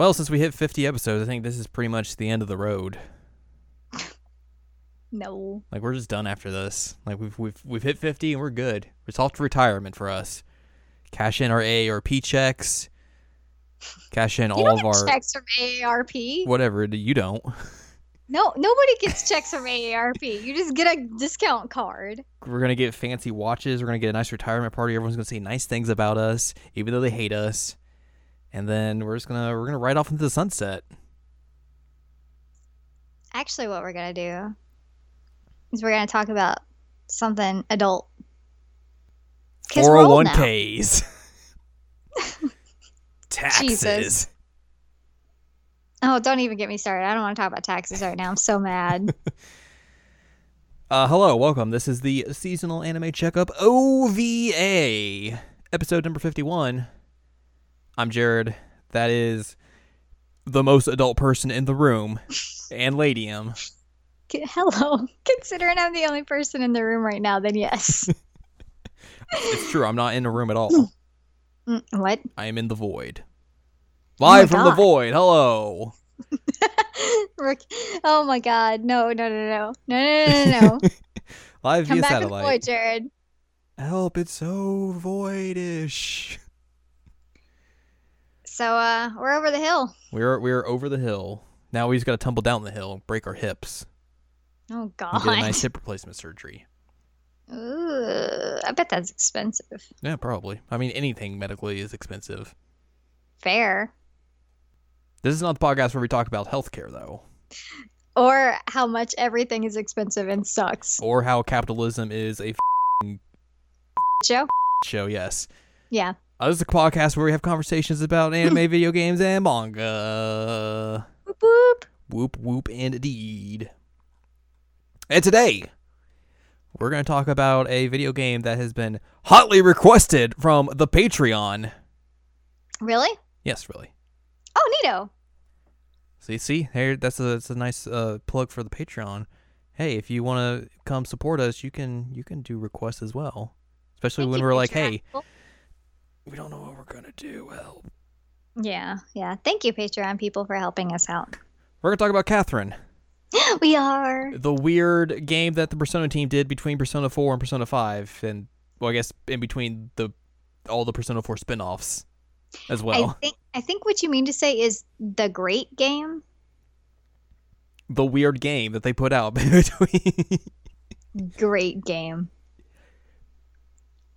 Well, since we hit 50 episodes, I think this is pretty much the end of the road. No. Like we're just done after this. Like we've we've we've hit 50 and we're good. It's off to retirement for us. Cash in our AARP checks. Cash in You all of our checks from AARP. whatever. You don't. No, nobody gets checks from AARP. You just get a discount card. We're gonna get fancy watches. We're gonna get a nice retirement party. Everyone's gonna say nice things about us, even though they hate us. And then we're just gonna we're gonna ride off into the sunset. Actually, what we're gonna do is we're gonna talk about something adult. we're old 401ks. Taxes. Jesus. Oh, don't even get me started. I don't want to talk about taxes right now. I'm so mad. Uh, hello, welcome. This is the seasonal anime checkup OVA episode number fifty-one. I'm Jared. That is the most adult person in the room, and Ladium. Hello. Considering I'm the only person in the room right now, then yes. It's true. I'm not in the room at all. Mm, what? I am in the void. Oh Live from the void. Hello. Rick- oh my God! No! No! No! No! No! No! No! no, no. Live Come via back satellite. boy, Jared. Help! It's so voidish. So, uh, we're over the hill. We're we're over the hill. Now we just got to tumble down the hill, break our hips, Oh and God! get a nice hip replacement surgery. Ooh, I bet that's expensive. Yeah, probably. I mean, anything medically is expensive. Fair. This is not the podcast where we talk about healthcare, though, Or how much everything is expensive and sucks. or how capitalism is a Joe? show. Yes, Yeah. Uh, this is a podcast where we have conversations about anime, video games, and manga. Whoop boop. Whoop whoop, indeed. And today, we're going to talk about a video game that has been hotly requested from the Patreon. Really? Yes, really. Oh, neato. See, see, here that's a that's a nice uh, plug for the Patreon. Hey, if you want to come support us, you can you can do requests as well. Especially Thank when you, we're like, hey, people. We don't know what we're gonna do. Help. Yeah, yeah. Thank you, Patreon people, for helping us out. We're gonna talk about Catherine, we are. the weird game that the Persona team did between Persona 4 and Persona 5, and well, I guess in between the all the Persona 4 spin-offs as I well. think I think what you mean to say is the great game. The weird game that they put out between. Great game.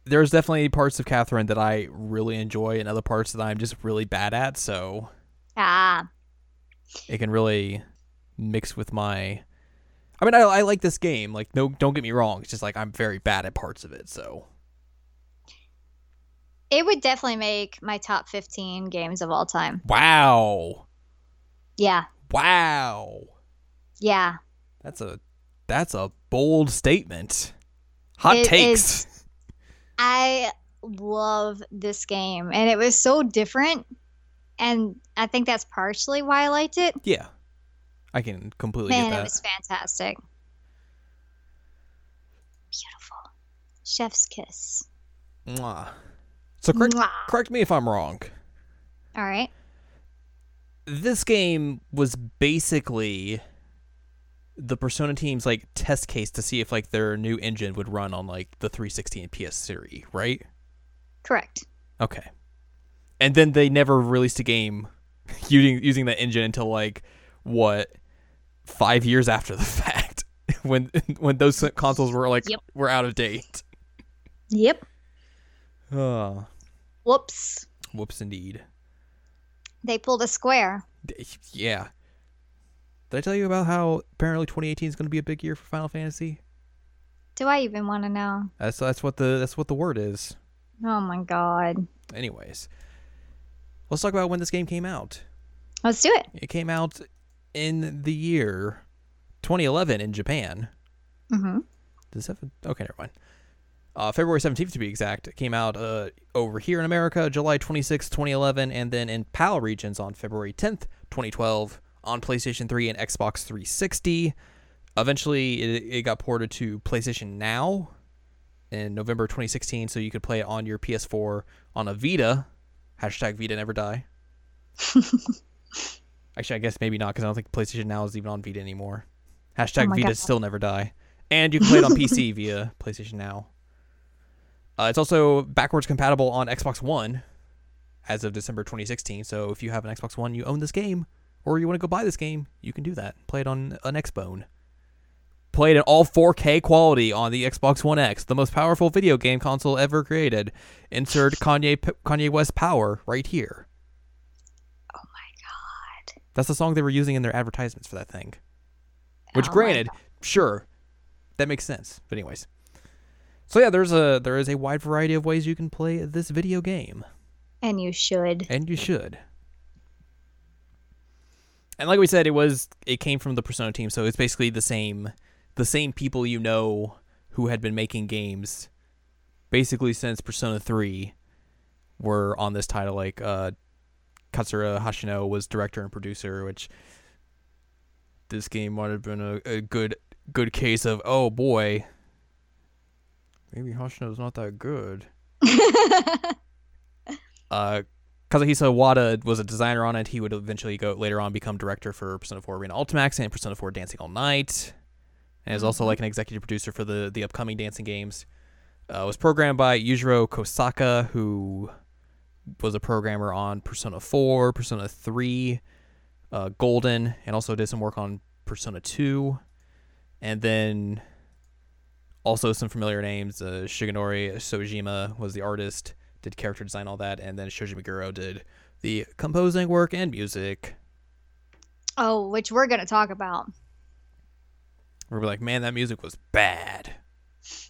There's definitely parts of Catherine that I really enjoy, and other parts that I'm just really bad at. So Ah, it can really mix with my I mean I, I like this game like no don't get me wrong it's just like I'm very bad at parts of it so it would definitely make my top 15 games of all time. wow Yeah, wow yeah. that's a that's a bold statement hot It takes is- I love this game, and it was so different. And I think that's partially why I liked it. yeah I can completely Man, get it was fantastic. Beautiful. Chef's kiss. Mwah. so correct, Mwah. correct me if I'm wrong All right. this game was basically the Persona team's like test case to see if like their new engine would run on like the 360 and PS3, right? Correct. Okay. And then they never released a game using using that engine until like what five years after the fact when when those consoles were like Yep. were out of date. Yep. Oh, Whoops. whoops, indeed. They pulled a square. Yeah. Did I tell you about how apparently 2018 is going to be a big year for Final Fantasy? Do I even want to know? That's that's what the that's what the word is. Oh my god. Anyways, let's talk about when this game came out. Let's do it. It came out in the year 2011 in Japan. Mm-hmm. Does that okay? Never mind. Uh, February 17th to be exact. It came out uh, over here in America, July 26th, 2011, and then in PAL regions on February 10th, 2012, on PlayStation 3 and Xbox 360. Eventually, it, it got ported to PlayStation Now in November 2016, so you could play it on your PS4 on a Vita. Hashtag Vita never die. Actually, I guess maybe not because I don't think PlayStation Now is even on Vita anymore. Hashtag Oh Vita God. still never die. And you can play it on PC via PlayStation Now. Uh, it's also backwards compatible on Xbox One as of December 2016. So if you have an Xbox One, you own this game, or you want to go buy this game, you can do that. Play it on an Xbone. Play it in all 4K quality on the Xbox One X, the most powerful video game console ever created. Insert Kanye Kanye West power right here. Oh my god. That's the song they were using in their advertisements for that thing. Which, Oh granted, sure, that makes sense. But anyways, so yeah, there's a there is a wide variety of ways you can play this video game, And you should. and you should. And like we said, it was it came from the Persona team, so it's basically the same the same people you know who had been making games basically since Persona 3 were on this title like uh Katsura Hashino was director and producer, which this game might have been a, a good good case of oh boy, maybe Hashino's not that good. Uh, Kazuhisa Wada was a designer on it. He would eventually go later on become director for Persona 4 Arena Ultimax and Persona 4 Dancing All Night, and is also Mhm. like an executive producer for the the upcoming dancing games. Uh, was programmed by Yujiro Kosaka, who was a programmer on Persona 4, Persona 3, uh, Golden, and also did some work on Persona 2. And then also some familiar names. Uh, Shigenori Soejima was the artist, did character design, all that. And then Shoji Meguro did the composing work and music. oh, which we're gonna talk about. We're like, man, that music was bad.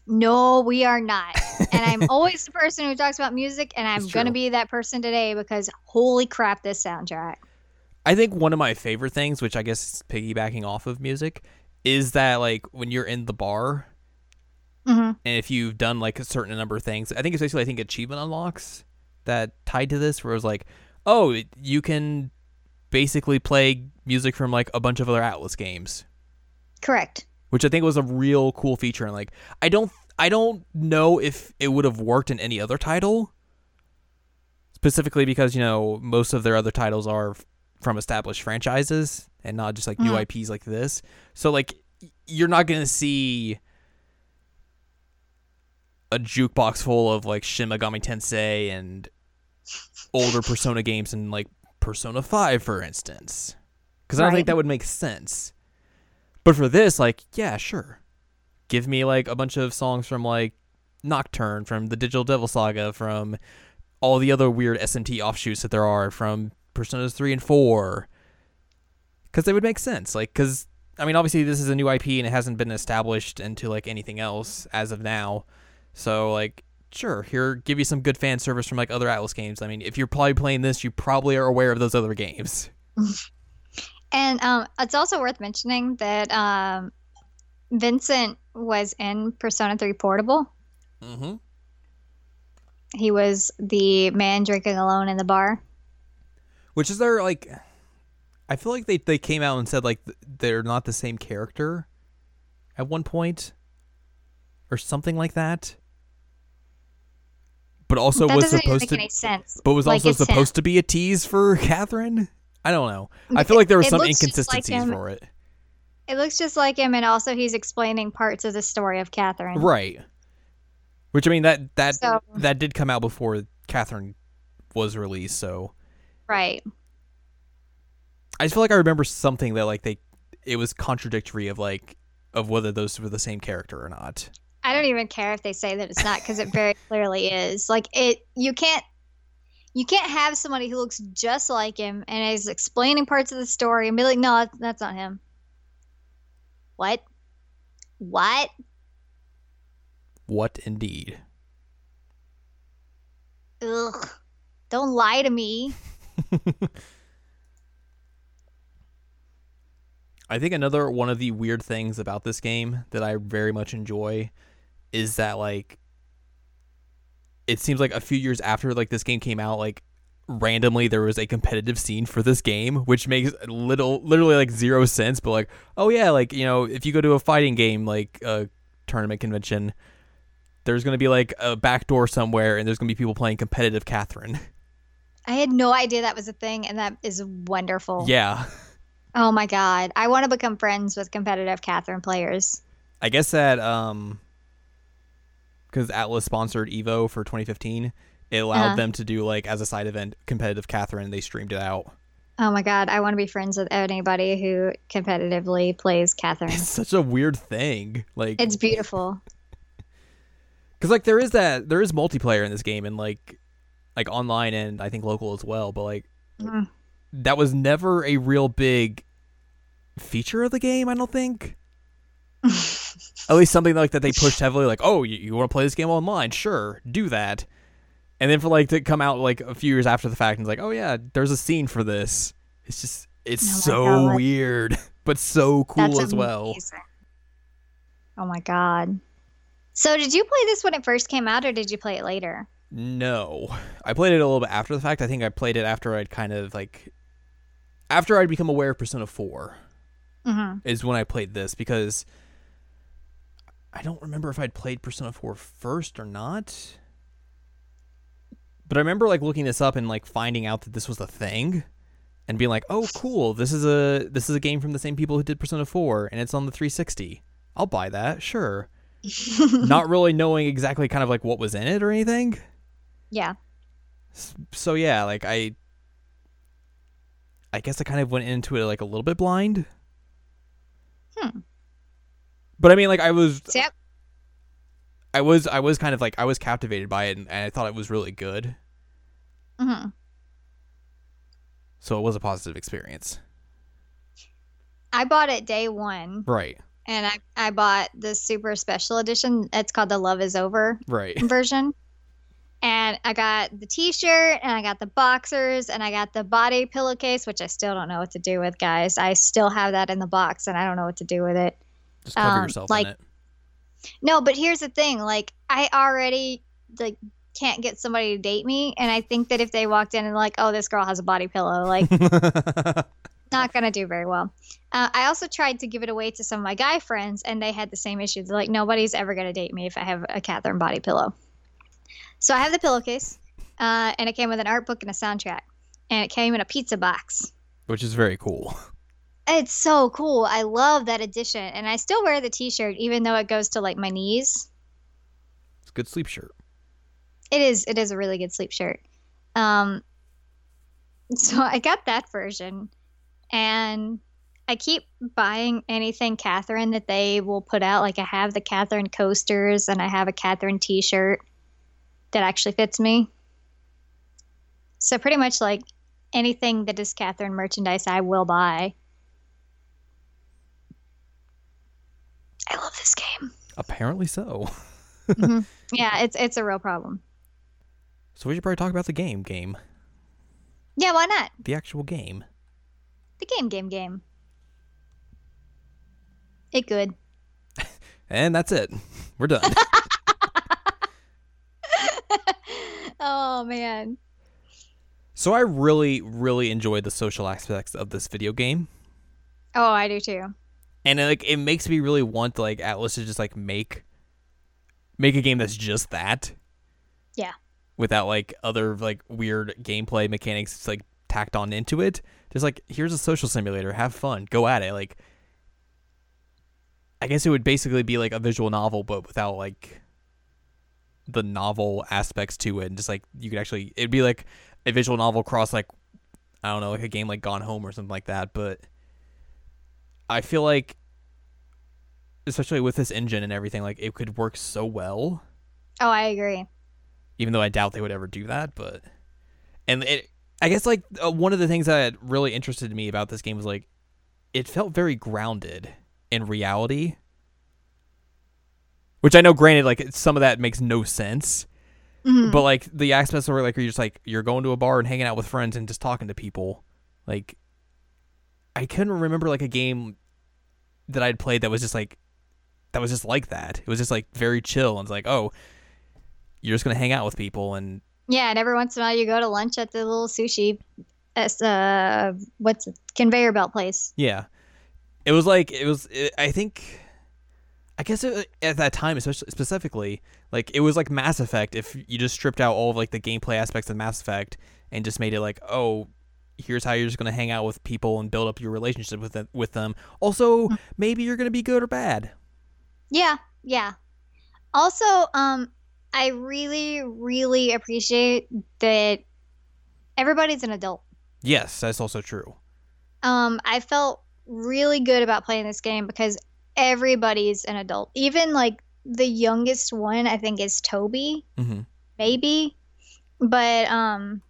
No, we are not. and I'm always the person who talks about music, and I'm gonna be that person today because holy crap, this soundtrack. I think one of my favorite things, which I guess is piggybacking off of music, is that like when you're in the bar hmm and if you've done like a certain number of things, I think it's basically I think achievement unlocks that tied to this, where it was like, oh, you can basically play music from like a bunch of other Atlus games, Correct. which I think was a real cool feature. And like, I don't, I don't know if it would have worked in any other title, specifically because you know most of their other titles are from established franchises and not just like new Mhm. IPs like this. So like, you're not gonna see a jukebox full of like Shin Megami Tensei and older Persona games and like Persona 5 for instance. Cuz I don't think that would make sense. But for this like yeah, sure. Give me like a bunch of songs from like Nocturne, from the Digital Devil Saga, from all the other weird SMT offshoots that there are from Personas 3 and 4. Cuz they would make sense like cuz I mean obviously this is a new IP and it hasn't been established into like anything else as of now. So like sure, here give you some good fan service from like other Atlus games. I mean, if you're probably playing this, you probably are aware of those other games. And um, it's also worth mentioning that um, Vincent was in Persona 3 Portable. Mm-hmm. He was the man drinking alone in the bar. Which is there like I feel like they they came out and said like they're not the same character at one point or something like that. But also that was supposed make to any sense. but was Like, also it's him. supposed to be a tease for Catherine? I don't know. I feel like there were It some just like inconsistencies for it. It looks just like him, and also he's explaining parts of the story of Catherine. Right. Which I mean that that So- that did come out before Catherine was released, so Right. I just feel like I remember something that like they it was contradictory of like of whether those were the same character or not. I don't even care if they say that it's not because it very clearly is. Like it, you can't, you can't have somebody who looks just like him and is explaining parts of the story and be like, no, that's, that's not him. What? What? What indeed? Ugh! Don't lie to me. I think another one of the weird things about this game that I very much enjoy is that like it seems like a few years after like this game came out like randomly there was a competitive scene for this game which makes little literally like zero sense but like oh yeah like you know if you go to a fighting game like a tournament convention there's going to be like a back door somewhere and there's going to be people playing competitive Catherine I had no idea that was a thing, and that is wonderful. Yeah. Oh my god, I want to become friends with competitive Catherine players. I guess that um because Atlus sponsored Evo for 2015, it allowed Uh-huh. them to do like as a side event competitive Catherine. They streamed it out. Oh my god, I want to be friends with anybody who competitively plays Catherine. It's such a weird thing. Like It's beautiful. because like there is that there is multiplayer in this game and like like online and I think local as well. But like Mm. that was never a real big feature of the game. I don't think. At least something like that they pushed heavily. Like, oh, you, you want to play this game online? Sure, do that. And then for like to come out like a few years after the fact and it's like, oh yeah, there's a scene for this. It's just it's Oh so God. weird, but so cool That's as well. Oh my god. So did you play this when it first came out or did you play it later? No, I played it a little bit after the fact. I think I played it after I'd kind of like after I'd become aware of Persona Four hmm is when I played this because I don't remember if I'd played Persona 4 first or not. But I remember like looking this up and like finding out that this was a thing and being like, "Oh, cool. This is a this is a game from the same people who did Persona 4 and it's on the 360. I'll buy that. Sure." not really knowing exactly kind of like what was in it or anything. Yeah. So yeah, like I I guess I kind of went into it like a little bit blind. Hmm. But I mean like I was yep. I was I was kind of like I was captivated by it and, and I thought it was really good. hmm So it was a positive experience. I bought it day one Right. and I, I bought the super special edition. It's called the Love is Over Right. version. And I got the t shirt and I got the boxers and I got the body pillowcase, which I still don't know what to do with, guys. I still have that in the box and I don't know what to do with it. Just cover Um, yourself like- in it. No, but here's the thing. Like, I already like can't get somebody to date me, and I think that if they walked in and like, oh, this girl has a body pillow, like, not gonna do very well. Uh, I also tried to give it away to some of my guy friends, and they had the same issue. They're like, nobody's ever gonna date me if I have a Catherine body pillow. So I have the pillowcase, uh, and it came with an art book and a soundtrack, and it came in a pizza box. Which is very cool. It's so cool. I love that edition, and I still wear the T-shirt even though it goes to like my knees. It's a good sleep shirt. It is. It is a really good sleep shirt. Um, so I got that version, and I keep buying anything Catherine that they will put out. Like I have the Catherine coasters, and I have a Catherine T-shirt that actually fits me. So pretty much like anything that is Catherine merchandise, I will buy. I love this game. Apparently so. Mhm. Yeah, it's it's a real problem. So we should probably talk about the game game. Yeah, why not? The actual game. The game, game, game. It good. And that's it. We're done. oh man. so I really, really enjoyed the social aspects of this video game. Oh, I do too. And it, like it makes me really want like Atlus to just like make make a game that's just that. Yeah. Without like other like weird gameplay mechanics like tacked on into it. Just like here's a social simulator, have fun, go at it. Like I guess it would basically be like a visual novel but without like the novel aspects to it and just like you could actually it'd be like a visual novel cross like I don't know, like a game like Gone Home or something like that, but I feel like especially with this engine and everything, like it could work so well. Oh, I agree. Even though I doubt they would ever do that, but and it, I guess like uh, one of the things that really interested me about this game was like it felt very grounded in reality. Which I know, granted, like some of that makes no sense, Mhm. but like the aspects where like you're just like you're going to a bar and hanging out with friends and just talking to people, like I couldn't remember like a game that I'd played that was just like that was just like that. It was just like very chill and it's like, oh, you're just gonna hang out with people and yeah, and every once in a while you go to lunch at the little sushi, uh, what's it, conveyor belt place. yeah, it was like it was. It, I think, I guess it, at that time, especially specifically, like it was like Mass Effect. If you just stripped out all of like the gameplay aspects of Mass Effect and just made it like, oh, here's how you're just gonna hang out with people and build up your relationship with them, with them. Also, Mm. maybe you're gonna be good or bad. Yeah, yeah. Also, um, I really, really appreciate that everybody's an adult. Yes, that's also true. Um, I felt really good about playing this game because everybody's an adult. Even like the youngest one, I think, is Toby, hmm maybe. But um,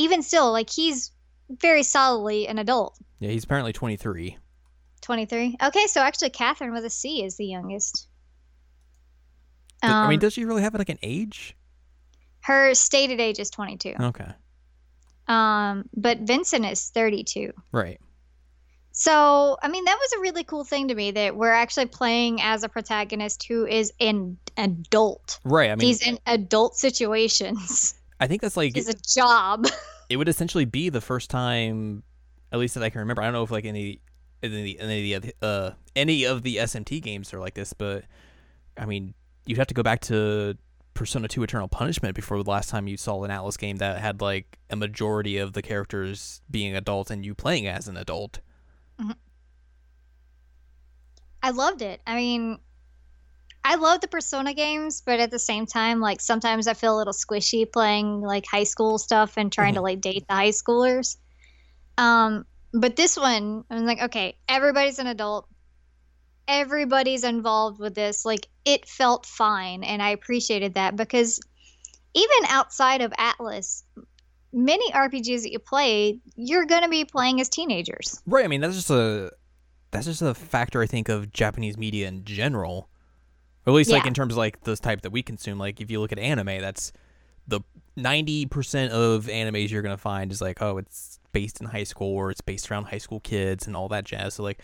even still, like he's very solidly an adult. Yeah, he's apparently 23. 23. Okay, so actually, Catherine with a C is the youngest. Th- I mean, Um, does she really have like an age? her stated age is 22. Okay, Um, but Vincent is 32. right. So, I mean, that was a really cool thing to me that we're actually playing as a protagonist who is an adult. Right. I mean, He's in adult situations. I think that's like He's a job. it would essentially be the first time, at least that I can remember. I don't know if like any, any, any of the uh any of the SMT games are like this, but I mean, you'd have to go back to Persona 2 Eternal Punishment before the last time you saw an Atlus game that had like a majority of the characters being adults and you playing as an adult. I loved it. I mean, I love the Persona games, but at the same time, like sometimes I feel a little squishy playing like high school stuff and trying to like date the high schoolers. Um, but this one, I'm like, okay, everybody's an adult. Everybody's involved with this. Like it felt fine, and I appreciated that because even outside of Atlus, many RPGs that you play, you're gonna be playing as teenagers. Right. I mean, that's just a that's just a factor I think of Japanese media in general. Or at least like in terms of like the type that we consume. Like if you look at anime, that's the ninety percent of animes you're gonna find is like, oh, it's based in high school or it's based around high school kids and all that jazz. So like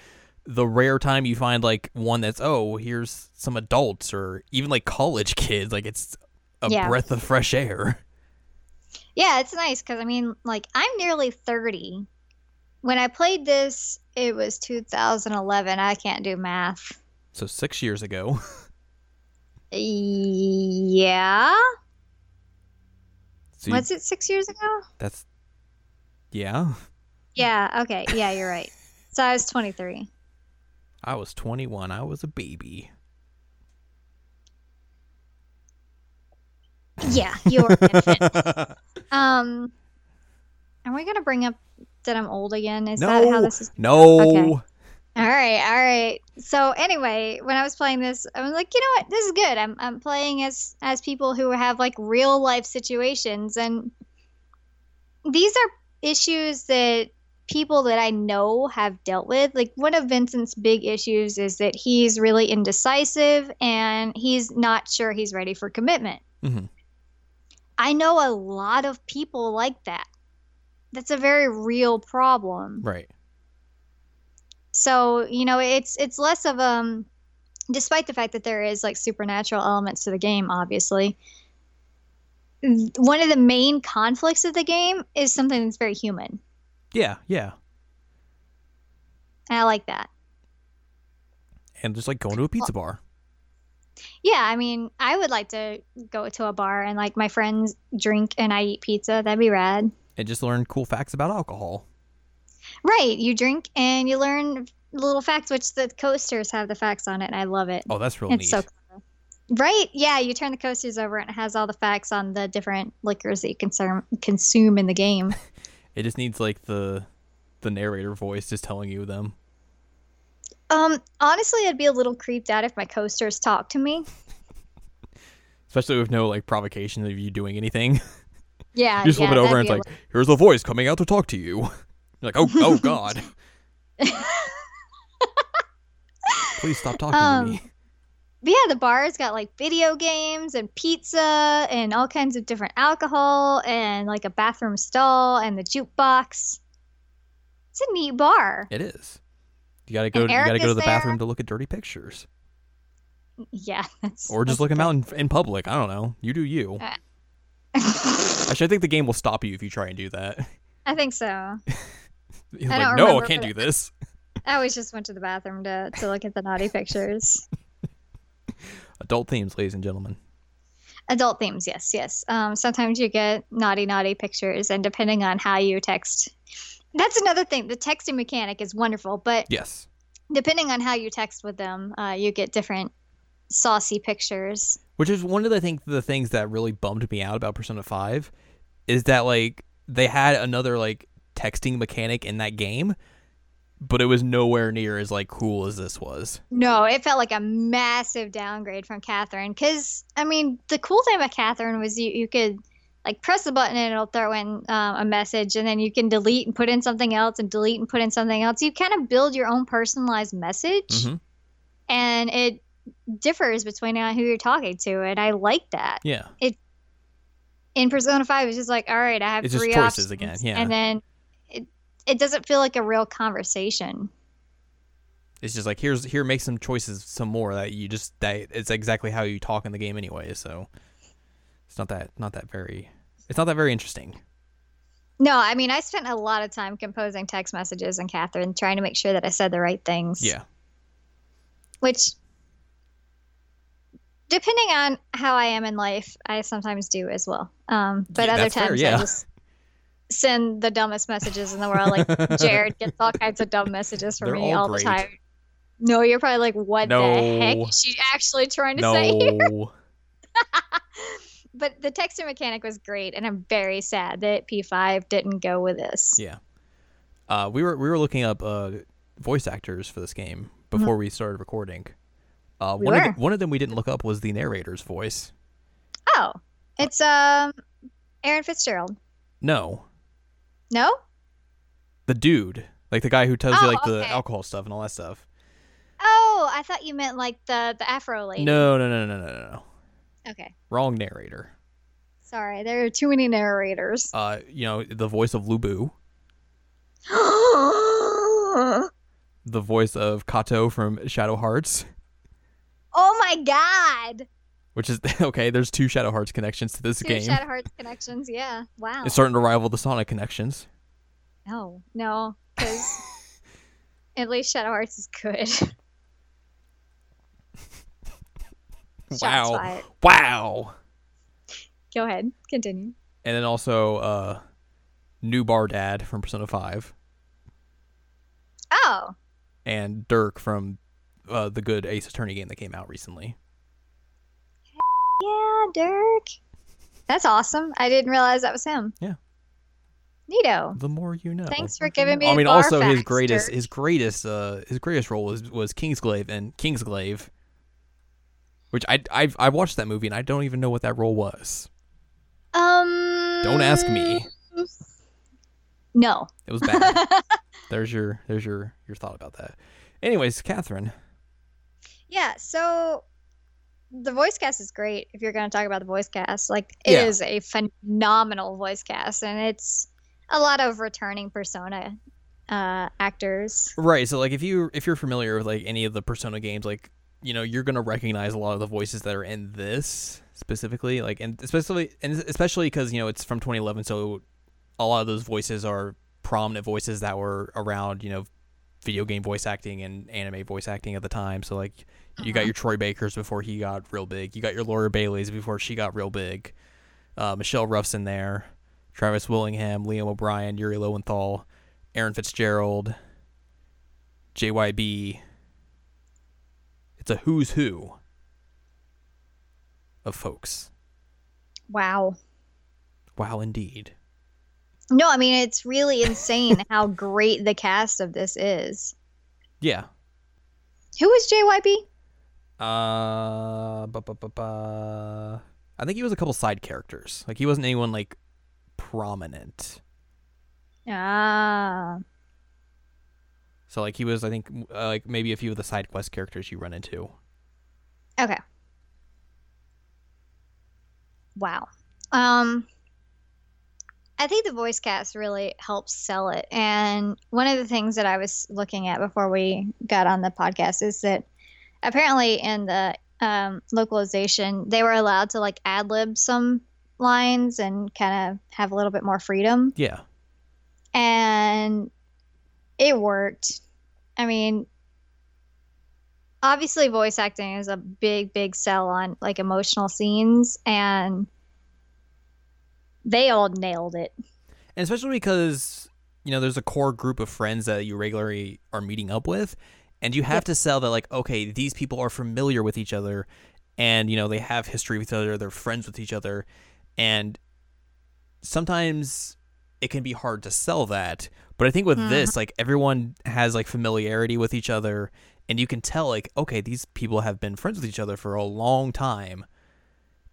the rare time you find like one that's oh, here's some adults or even like college kids, like it's a Yeah. breath of fresh air. Yeah, it's nice because I mean, like, I'm nearly 30. When I played this, it was 2011. I can't do math. So six years ago. Yeah. So you- Was it six years ago? that's yeah. Yeah, okay. Yeah, you're right. So I was 23. I was 21. I was a baby. Yeah, you're an infant. Um, are we going to bring up that I'm old again? Is that how this is? no. Okay. All right, all right. So anyway, when I was playing this, I was like, you know what, this is good. I'm I'm playing as as people who have like real life situations, and these are issues that people that I know have dealt with. Like one of Vincent's big issues is that he's really indecisive and he's not sure he's ready for commitment. Mhm. I know a lot of people like that. That's a very real problem. Right. So, you know, it's it's less of um despite the fact that there is like supernatural elements to the game, obviously. One of the main conflicts of the game is something that's very human. Yeah, yeah. And I like that. And just like going to a pizza bar. Yeah, I mean, I would like to go to a bar and like my friends drink and I eat pizza. That'd be rad. And just learn cool facts about alcohol. Right, you drink and you learn little facts, which the coasters have the facts on it, and I love it. Oh, that's real it's neat. so clever. Right? Yeah, you turn the coasters over and it has all the facts on the different liquors that you consume consume in the game. It just needs like the the narrator voice just telling you them. Um, honestly, I'd be a little creeped out if my coasters talked to me. Especially with no like provocation of you doing anything. Yeah, you just yeah, flip it over and it's like, here's a voice coming out to talk to you. You're like, oh oh god. Please stop talking Um, to me. But yeah, the bar's got like video games and pizza and all kinds of different alcohol and like a bathroom stall and the jukebox. It's a neat bar. It is. You gotta go. And You gotta go to the bathroom to look at dirty pictures, Yeah, that's or just that's look them out in, in public. I don't know. You do you. Uh, Actually, I think the game will stop you if you try and do that. I think so. He's I like, no, I can't do this. I always just went to the bathroom to, to look at the naughty pictures. Adult themes, ladies and gentlemen. Adult themes, yes, yes. Um, sometimes you get naughty, naughty pictures, and depending on how you text, that's another thing. The texting mechanic is wonderful, but Yes. depending on how you text with them, uh, you get different saucy pictures. Which is one of the think the things that really bummed me out about Persona 5 is that like they had another like texting mechanic in that game, but it was nowhere near as like cool as this was. No, it felt like a massive downgrade from Catherine. Because I mean, the cool thing about Catherine was you you could like press the button and it'll throw in um, a message, and then you can delete and put in something else, and delete and put in something else. You kind of build your own personalized message, Mhm. and it differs between who you're talking to, and I like that. Yeah. It in Persona Five, it's just like, all right, I have It's three choices options, again, yeah. and then it doesn't feel like a real conversation. It's just like here's here make some choices some more that you just that it's exactly how you talk in the game anyway, so it's not that not that very it's not that very interesting. No, I mean, I spent a lot of time composing text messages and Catherine trying to make sure that I said the right things. Yeah. Which, depending on how I am in life, I sometimes do as well. Um, but Yeah, other that's fair, times yeah. I just send the dumbest messages in the world. Like Jared gets all kinds of dumb messages from They're me all all the time. No, you're probably like, what the heck is she actually trying to say here? But the texting mechanic was great, and I'm very sad that P5 didn't go with this. Yeah. Uh, we were we were looking up uh, voice actors for this game before we started recording. Uh, Mm-hmm. We one of the, one of them we didn't look up was the narrator's voice. Oh, it's um Erin Fitzgerald. No, No? the dude, like the guy who tells you Oh, like the okay. alcohol stuff and all that stuff. Oh, I thought you meant like the the Afro lady. No, no, no, no, no, no, no. Okay. Wrong narrator. Sorry, there are too many narrators. Uh, you know the voice of Lu Bu, the voice of Kato from Shadow Hearts, Oh my god! Which is okay. There's two Shadow Hearts connections to this Two game. Shadow Hearts connections. Yeah. Wow. It's starting to rival the Sonic connections. no, no, because at least Shadow Hearts is good. Wow, fired. wow. Go ahead. Continue. and then also uh new bar dad from persona 5 Oh, and dirk from uh, the good ace attorney game that came out recently yeah, Dirk. That's awesome. I didn't realize that was him. Yeah. Neato. the more you know Thanks for giving me i mean bar also his greatest Dirk. his greatest uh his greatest role was was kingsglaive and kingsglaive which i i i watched that movie and i don't even know what that role was Um. don't ask me No. it was bad there's your there's your your thought about that anyways catherine Yeah, so the voice cast is great if you're going to talk about the voice cast. Like, it is Yeah. a phenomenal voice cast, and it's a lot of returning persona uh, actors. Right. So like if you if you're familiar with like any of the Persona games, like you know you're gonna recognize a lot of the voices that are in this specifically, like and especially and especially because you know it's from 2011, so a lot of those voices are prominent voices that were around you know video game voice acting and anime voice acting at the time. So like you got Uh-huh. your Troy Bakers before he got real big. You got your Laura Bailey's before she got real big. Uh, Michelle Ruff's in there. Travis Willingham, Liam O'Brien, Yuri Lowenthal, Erin Fitzgerald, JYB. It's a who's who of folks. Wow. Wow, indeed. No, I mean, it's really insane how great the cast of this is. Yeah. Who is JYB? Uh, bu- bu- bu- bu- I think he was a couple side characters. Like he wasn't anyone like prominent. Ah. So like he was, I think, uh, like maybe a few of the side quest characters you run into. Okay. Wow. Um I think the voice cast really helps sell it. And one of the things that I was looking at before we got on the podcast is that apparently in the um, localization, they were allowed to like ad lib some lines and kind of have a little bit more freedom. Yeah. And it worked. I mean, obviously voice acting is a big, big sell on like emotional scenes, and they all nailed it. And especially because, you know, there's a core group of friends that you regularly are meeting up with. And you have Yep. to sell that, like, okay, these people are familiar with each other and, you know, they have history with each other, they're friends with each other. And sometimes it can be hard to sell that. But I think with Mhm. this, like, everyone has, like, familiarity with each other. And you can tell, like, okay, these people have been friends with each other for a long time.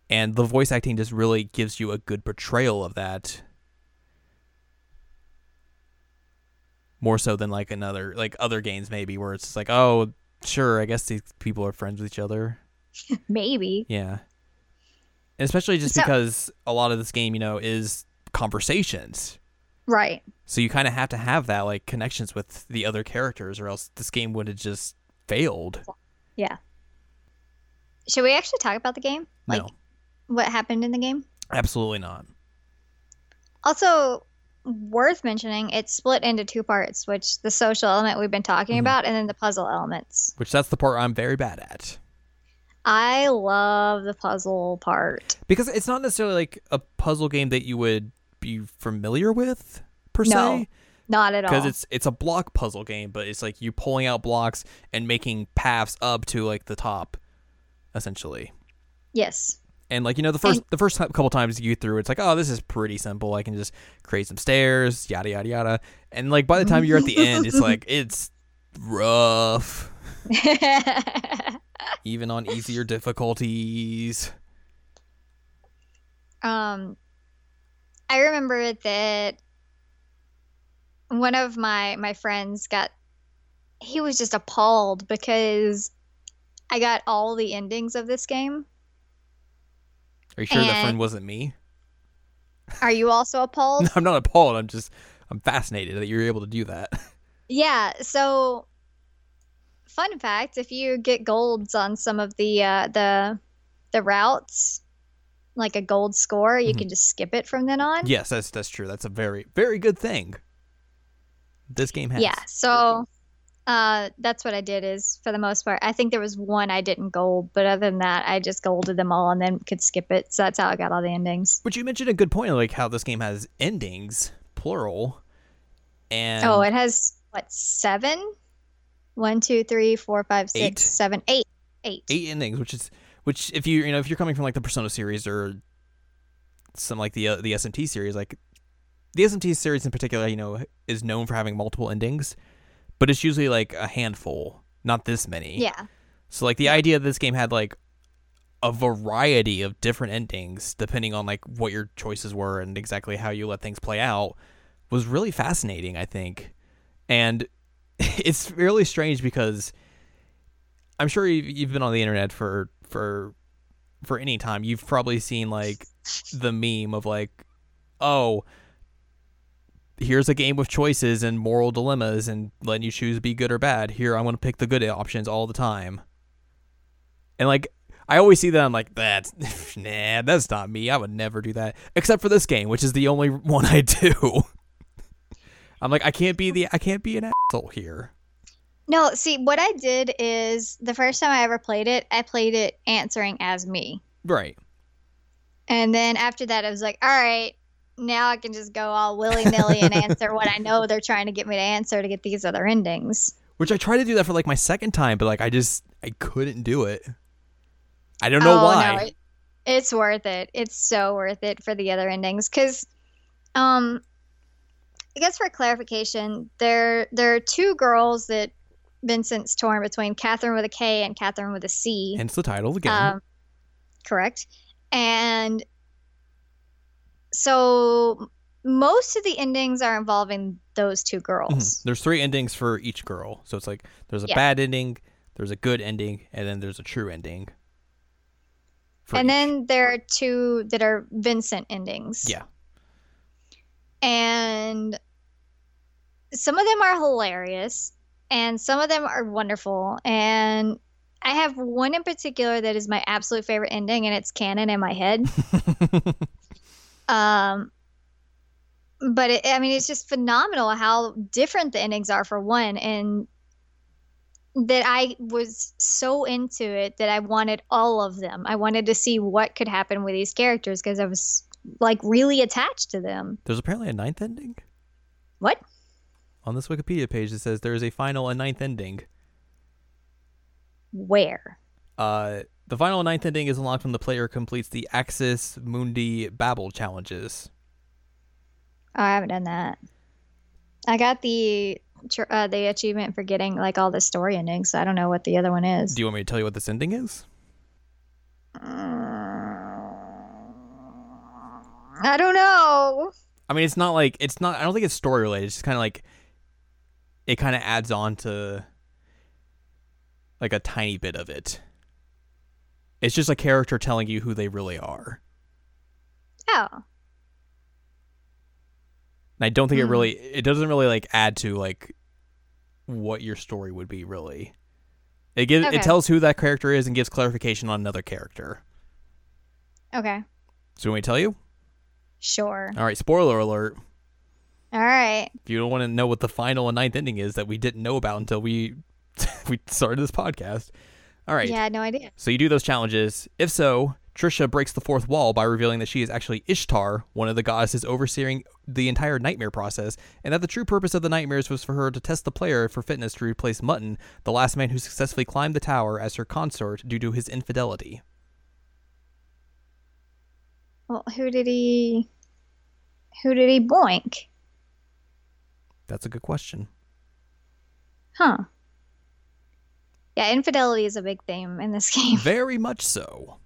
And the voice acting just really gives you a good portrayal of that. More so than like another like other games maybe where it's like oh sure i guess these people are friends with each other Maybe. yeah and especially just So- because a lot of this game you know is conversations Right. so you kind of have to have that like connections with the other characters or else this game would have just failed Yeah. Should we actually talk about the game? Like no what happened in the game? absolutely not Also, worth mentioning, it's split into two parts, which the social element we've been talking Mhm. about, and then the puzzle elements. which that's the part i'm very bad at I love the puzzle part. because it's not necessarily like a puzzle game that you would be familiar with per No, se Not at all. because it's it's a block puzzle game, but it's like you pulling out blocks and making paths up to like the top, essentially. yes. And like you know, the first the first couple times you through, it's like, oh, this is pretty simple. I can just create some stairs, yada yada yada. And like by the time you're at the end, it's like it's rough, even on easier difficulties. um, I remember that one of my my friends got he was just appalled because I got all the endings of this game. Are you sure that friend wasn't me? Are you also appalled? No, I'm not appalled. I'm just I'm fascinated that you're able to do that. Yeah, so fun fact, if you get golds on some of the uh the the routes, like a gold score, you Mhm. can just skip it from then on. yes, that's that's true. That's a very very good thing. This game has. Yeah, so uh that's what I did is for the most part. I think there was one I didn't gold, but other than that, I just golded them all and then could skip it. So that's how I got all the endings. But you mentioned a good point, like how this game has endings, plural, and oh, it has what, seven? One, two, three, four, five, six, Eight. seven, eight. Eight. eight endings, which is which if you you know if you're coming from like the Persona series or some like the uh, the SMT series, like the SMT series in particular, you know, is known for having multiple endings, but it's usually like a handful, not this many. Yeah. So like the idea that this game had like a variety of different endings depending on like what your choices were and exactly how you let things play out was really fascinating, I think. And it's really strange because I'm sure you've, you've been on the internet for for for any time. You've probably seen like the meme of like, oh, here's a game with choices and moral dilemmas and letting you choose be good or bad. Here, I'm going to pick the good options all the time. And like, I always see that I'm like, that's nah, that's not me. I would never do that, except for this game, which is the only one I do. I'm like, I can't be the, I can't be an asshole here. No, see, what I did is the first time I ever played it, I played it answering as me. Right. And then after that, I was like, all right, now I can just go all willy nilly and answer what I know they're trying to get me to answer to get these other endings. Which I tried to do that for like my second time, but like I just I couldn't do it. I don't know Oh, why. No, it, it's worth it. It's so worth it for the other endings because, um, I guess for clarification, there there are two girls that Vincent's torn between Catherine with a K and Catherine with a C. Hence the title of the game. Um, correct. And so most of the endings are involving those two girls. Mm-hmm. There's three endings for each girl, so it's like there's a Yeah. bad ending, there's a good ending, and then there's a true ending. And each. then there are two that are Vincent endings. yeah, And some of them are hilarious and some of them are wonderful. And I have one in particular that is my absolute favorite ending and it's canon in my head. Um, but it, I mean, it's just phenomenal how different the endings are for one. And that I was so into it that I wanted all of them. I wanted to see what could happen with these characters because I was like really attached to them. There's apparently a ninth ending. What? On this Wikipedia page, it says there is a final and ninth ending. Where? Uh, the final ninth ending is unlocked when the player completes the Axis Mundi Babel challenges. Oh, I haven't done that. I got the uh, the achievement for getting like all the story endings. So I don't know what the other one is. Do you want me to tell you what this ending is? I don't know. I mean, it's not like it's not. I don't think it's story related. It's just kind of like it kind of adds on to like a tiny bit of it. It's just a character telling you who they really are. Oh, And I don't think it Hmm. really it doesn't really like add to like what your story would be really. It gives Okay. it tells who that character is and gives clarification on another character. okay, So when we tell you? sure. All right, spoiler alert. All right. If you don't want to know what the final and ninth ending is that we didn't know about until we we started this podcast. All right. Yeah, no idea. So you do those challenges. If so, Trisha breaks the fourth wall by revealing that she is actually Ishtar, one of the goddesses overseeing the entire nightmare process, and that the true purpose of the nightmares was for her to test the player for fitness to replace Mutton, the last man who successfully climbed the tower as her consort due to his infidelity. Well, who did he? Who did he boink? That's a good question. Huh. Yeah, infidelity is a big theme in this game. Very much so.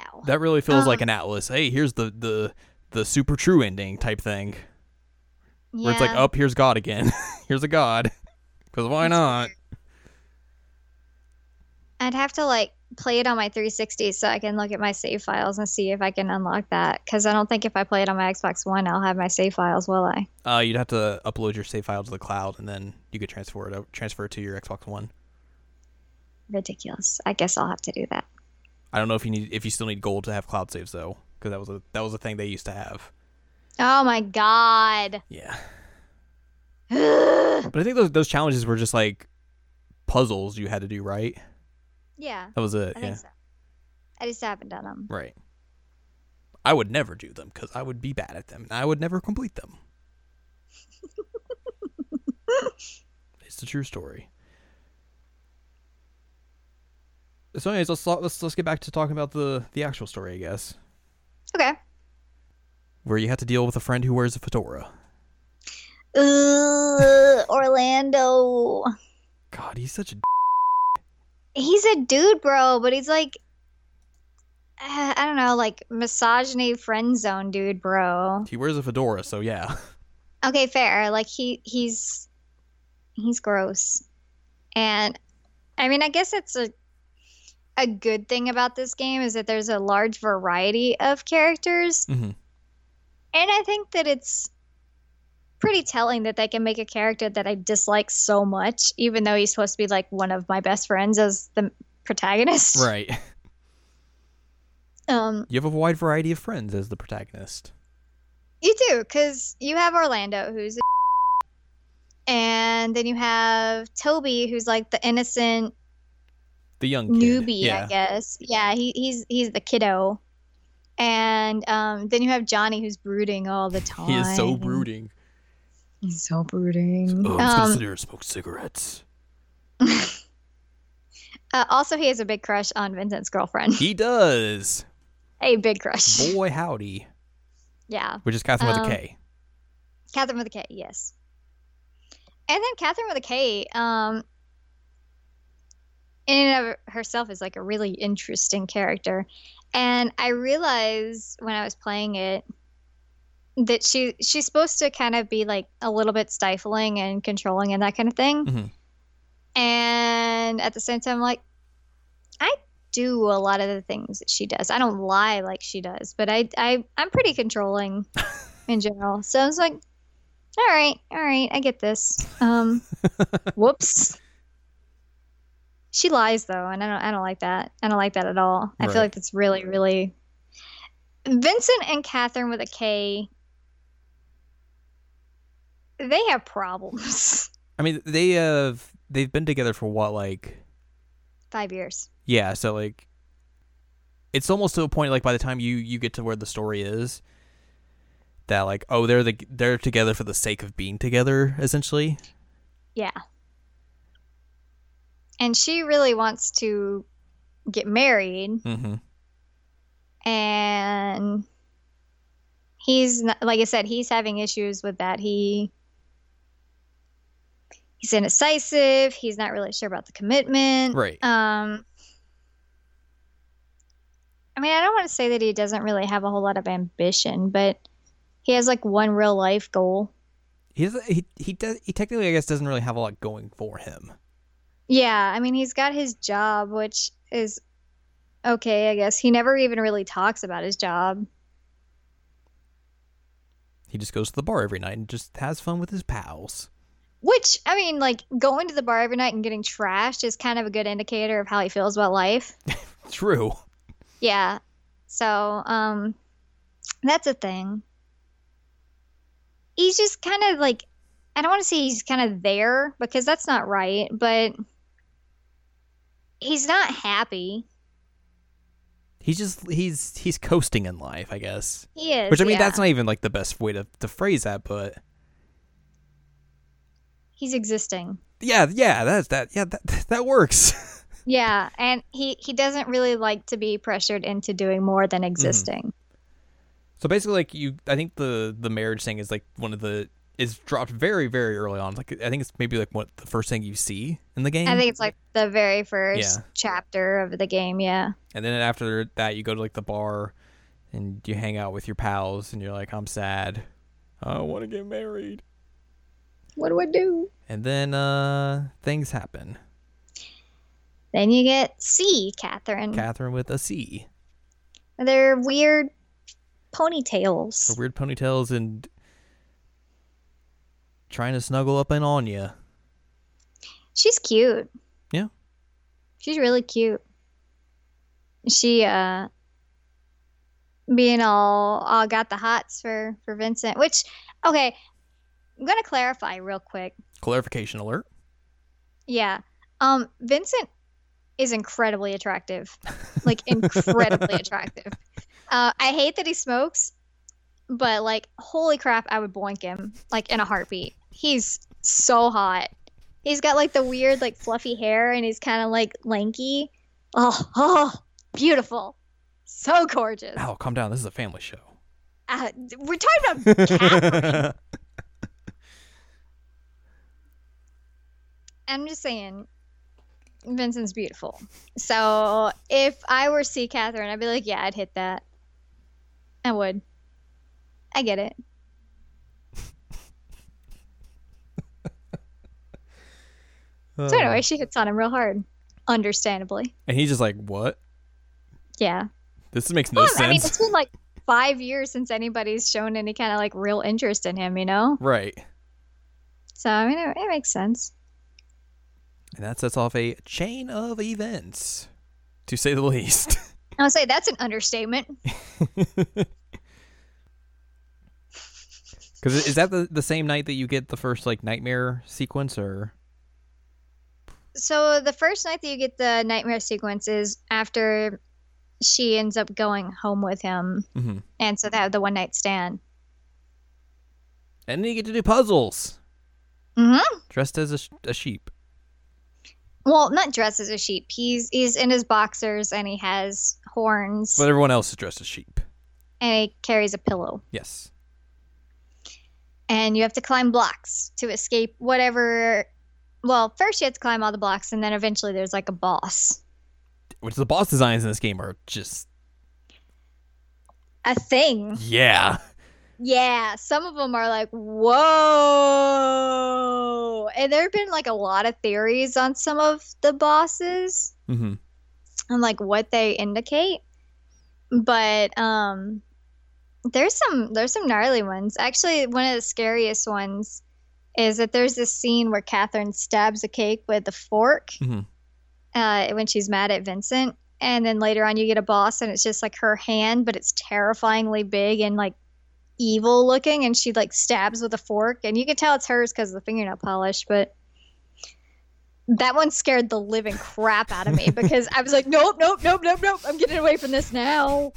Ow. That really feels Um, like an Atlus. Hey, here's the the the super true ending type thing. Yeah. Where it's like, up here's God again. here's a God. Because why not? I'd have to like play it on my 360 so I can look at my save files and see if I can unlock that. Because I don't think if I play it on my Xbox One, I'll have my save files, will I? Uh, you'd have to upload your save file to the cloud, and then you could transfer it transfer it to your Xbox One. Ridiculous. I guess I'll have to do that. I don't know if you need if you still need gold to have cloud saves though, because that was a that was a thing they used to have. Oh my god. Yeah. but I think those those challenges were just like puzzles you had to do, right? I That was it. think Yeah, so. I just haven't done them. right. I would never do them because I would be bad at them. and I would never complete them. it's the true story. So, anyways, let's let's let's get back to talking about the the actual story, I guess, Okay. where you have to deal with a friend who wears a fedora. Orlando. God, he's such a. He's a dude, bro, but he's like, uh, I don't know, like misogyny friend zone dude, bro. He wears a fedora, so yeah. Okay, fair. Like he he's he's gross. And I mean, I guess it's a a good thing about this game is that there's a large variety of characters. hmm And I think that it's pretty telling that they can make a character that I dislike so much, even though he's supposed to be like one of my best friends as the protagonist. Right. Um, You have a wide variety of friends as the protagonist. you do, because you have Orlando, who's a and then you have Toby, who's like the innocent The young kid. newbie, yeah. I guess. Yeah, he, he's he's the kiddo. And um, then you have Johnny, who's brooding all the time. He is so brooding. He's so brooding. Oh, I'm just gonna Um, sit here and smoke cigarettes. uh, also, he has a big crush on Vincent's girlfriend. He does. a big crush. Boy, howdy. Yeah, Which is Catherine with Um, a K. Catherine with a K. Yes. And then Catherine with a K. Um, in and of herself is like a really interesting character, and I realized when I was playing it that she she's supposed to kind of be like a little bit stifling and controlling and that kind of thing. Mhm. And at the same time, like I do a lot of the things that she does. I don't lie like she does, but I I I'm pretty controlling in general. So I was like, all right, all right, I get this. Um, whoops. She lies though, and I don't I don't like that. I don't like that at all. I feel like that's really really. Vincent and Catherine with a K they have problems. I mean, they have they've been together for what like Five years. yeah, so like it's almost to a point like by the time you you get to where the story is that like oh they're the they're together for the sake of being together essentially. Yeah. And she really wants to get married, Mhm. and he's not, like I said, he's having issues with that. He he's indecisive. He's not really sure about the commitment. Right. Um. I mean, I don't want to say that he doesn't really have a whole lot of ambition, but he has like one real life goal. He he he does he technically I guess doesn't really have a lot going for him. Yeah, I mean, he's got his job, which is okay, I guess. He never even really talks about his job. He just goes to the bar every night and just has fun with his pals. Which, I mean, like going to the bar every night and getting trashed is kind of a good indicator of how he feels about life. True. Yeah. So, um, that's a thing. He's just kind of like, I don't want to say he's kind of there because that's not right, but he's not happy. He's just he's he's coasting in life, I guess. He is. Which I mean yeah. that's not even like the best way to, to phrase that, but he's existing. yeah, yeah, that's that yeah, that that works. Yeah, and he he doesn't really like to be pressured into doing more than mm-hmm. existing. so basically like you I think the the marriage thing is like one of the is dropped very, very early on. Like I think it's maybe like what the first thing you see in the game. I think it's like the very first Yeah. chapter of the game. Yeah, And then after that, you go to like the bar and you hang out with your pals, and you're like, I'm sad. I want to get married. What do I do? And then uh things happen. Then you get C, Catherine. Catherine with a C. They're weird Her ponytails. weird ponytails and trying to snuggle up in on you. She's cute. Yeah. She's really cute. She uh being all all got the hots for for Vincent, which okay, I'm going to clarify real quick. Clarification alert. Yeah. Um Vincent is incredibly attractive. Like incredibly attractive. Uh I hate that he smokes, but like holy crap, I would boink him like in a heartbeat. He's so hot. He's got like the weird like fluffy hair and he's kind of like lanky. Oh, oh, beautiful. So gorgeous. Ow, calm down. This is a family show. Uh, we're talking about Catherine. I'm just saying, Vincent's beautiful. So if I were see Catherine, I'd be like, yeah, I'd hit that. I would. I get it. So anyway, um. she hits on him real hard. Understandably. and he's just like, "What? Yeah. This makes no Well, sense." I mean, it's been like five years since anybody's shown any kind of like real interest in him, you know? right. So I mean, it, it makes sense. And that sets off a chain of events, to say the least. I would say that's an understatement. Because is that the, the same night that you get the first like nightmare sequence, or So the first night that you get the nightmare sequence is after she ends up going home with him, Mhm. and so they have the one night stand. and then you get to do puzzles Mm-hmm. dressed as a, sh- a sheep. Well, not dressed as a sheep. He's he's in his boxers and he has horns But everyone else is dressed as sheep. and he carries a pillow. Yes. And you have to climb blocks to escape whatever. Well, first you have to climb all the blocks, and then eventually there's like a boss. Which the boss designs in this game are just A thing. yeah. Yeah, some of them are like, whoa. And there have been like a lot of theories on some of the bosses hmm and like what they indicate. But um there's some there's some gnarly ones. Actually, one of the scariest ones is that there's this scene where Catherine stabs a cake with a fork hmm uh, when she's mad at Vincent. And then later on, you get a boss, and it's just like her hand, but it's terrifyingly big and like evil looking, and she like stabs with a fork, and you can tell it's hers because of the fingernail polish, but. That one scared the living crap out of me because I was like, nope, nope, nope, nope, nope. I'm getting away from this now.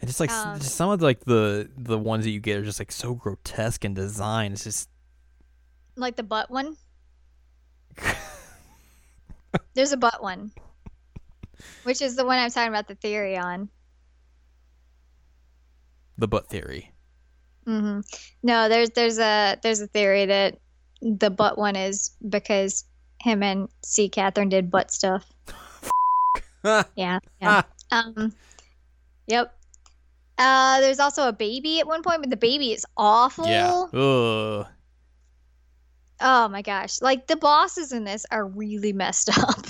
And just like Um, just some of the, like the the ones that you get are just like so grotesque in design. It's just Like the butt one. There's a butt one, which is the one I'm talking about the theory on. The butt theory. hmm No, there's there's a there's a theory that the butt one is because him and C. Catherine did butt stuff. Yeah, yeah. um, yep. Uh, there's also a baby at one point, but the baby is awful. yeah. Ugh. Oh my gosh! Like the bosses in this are really messed up.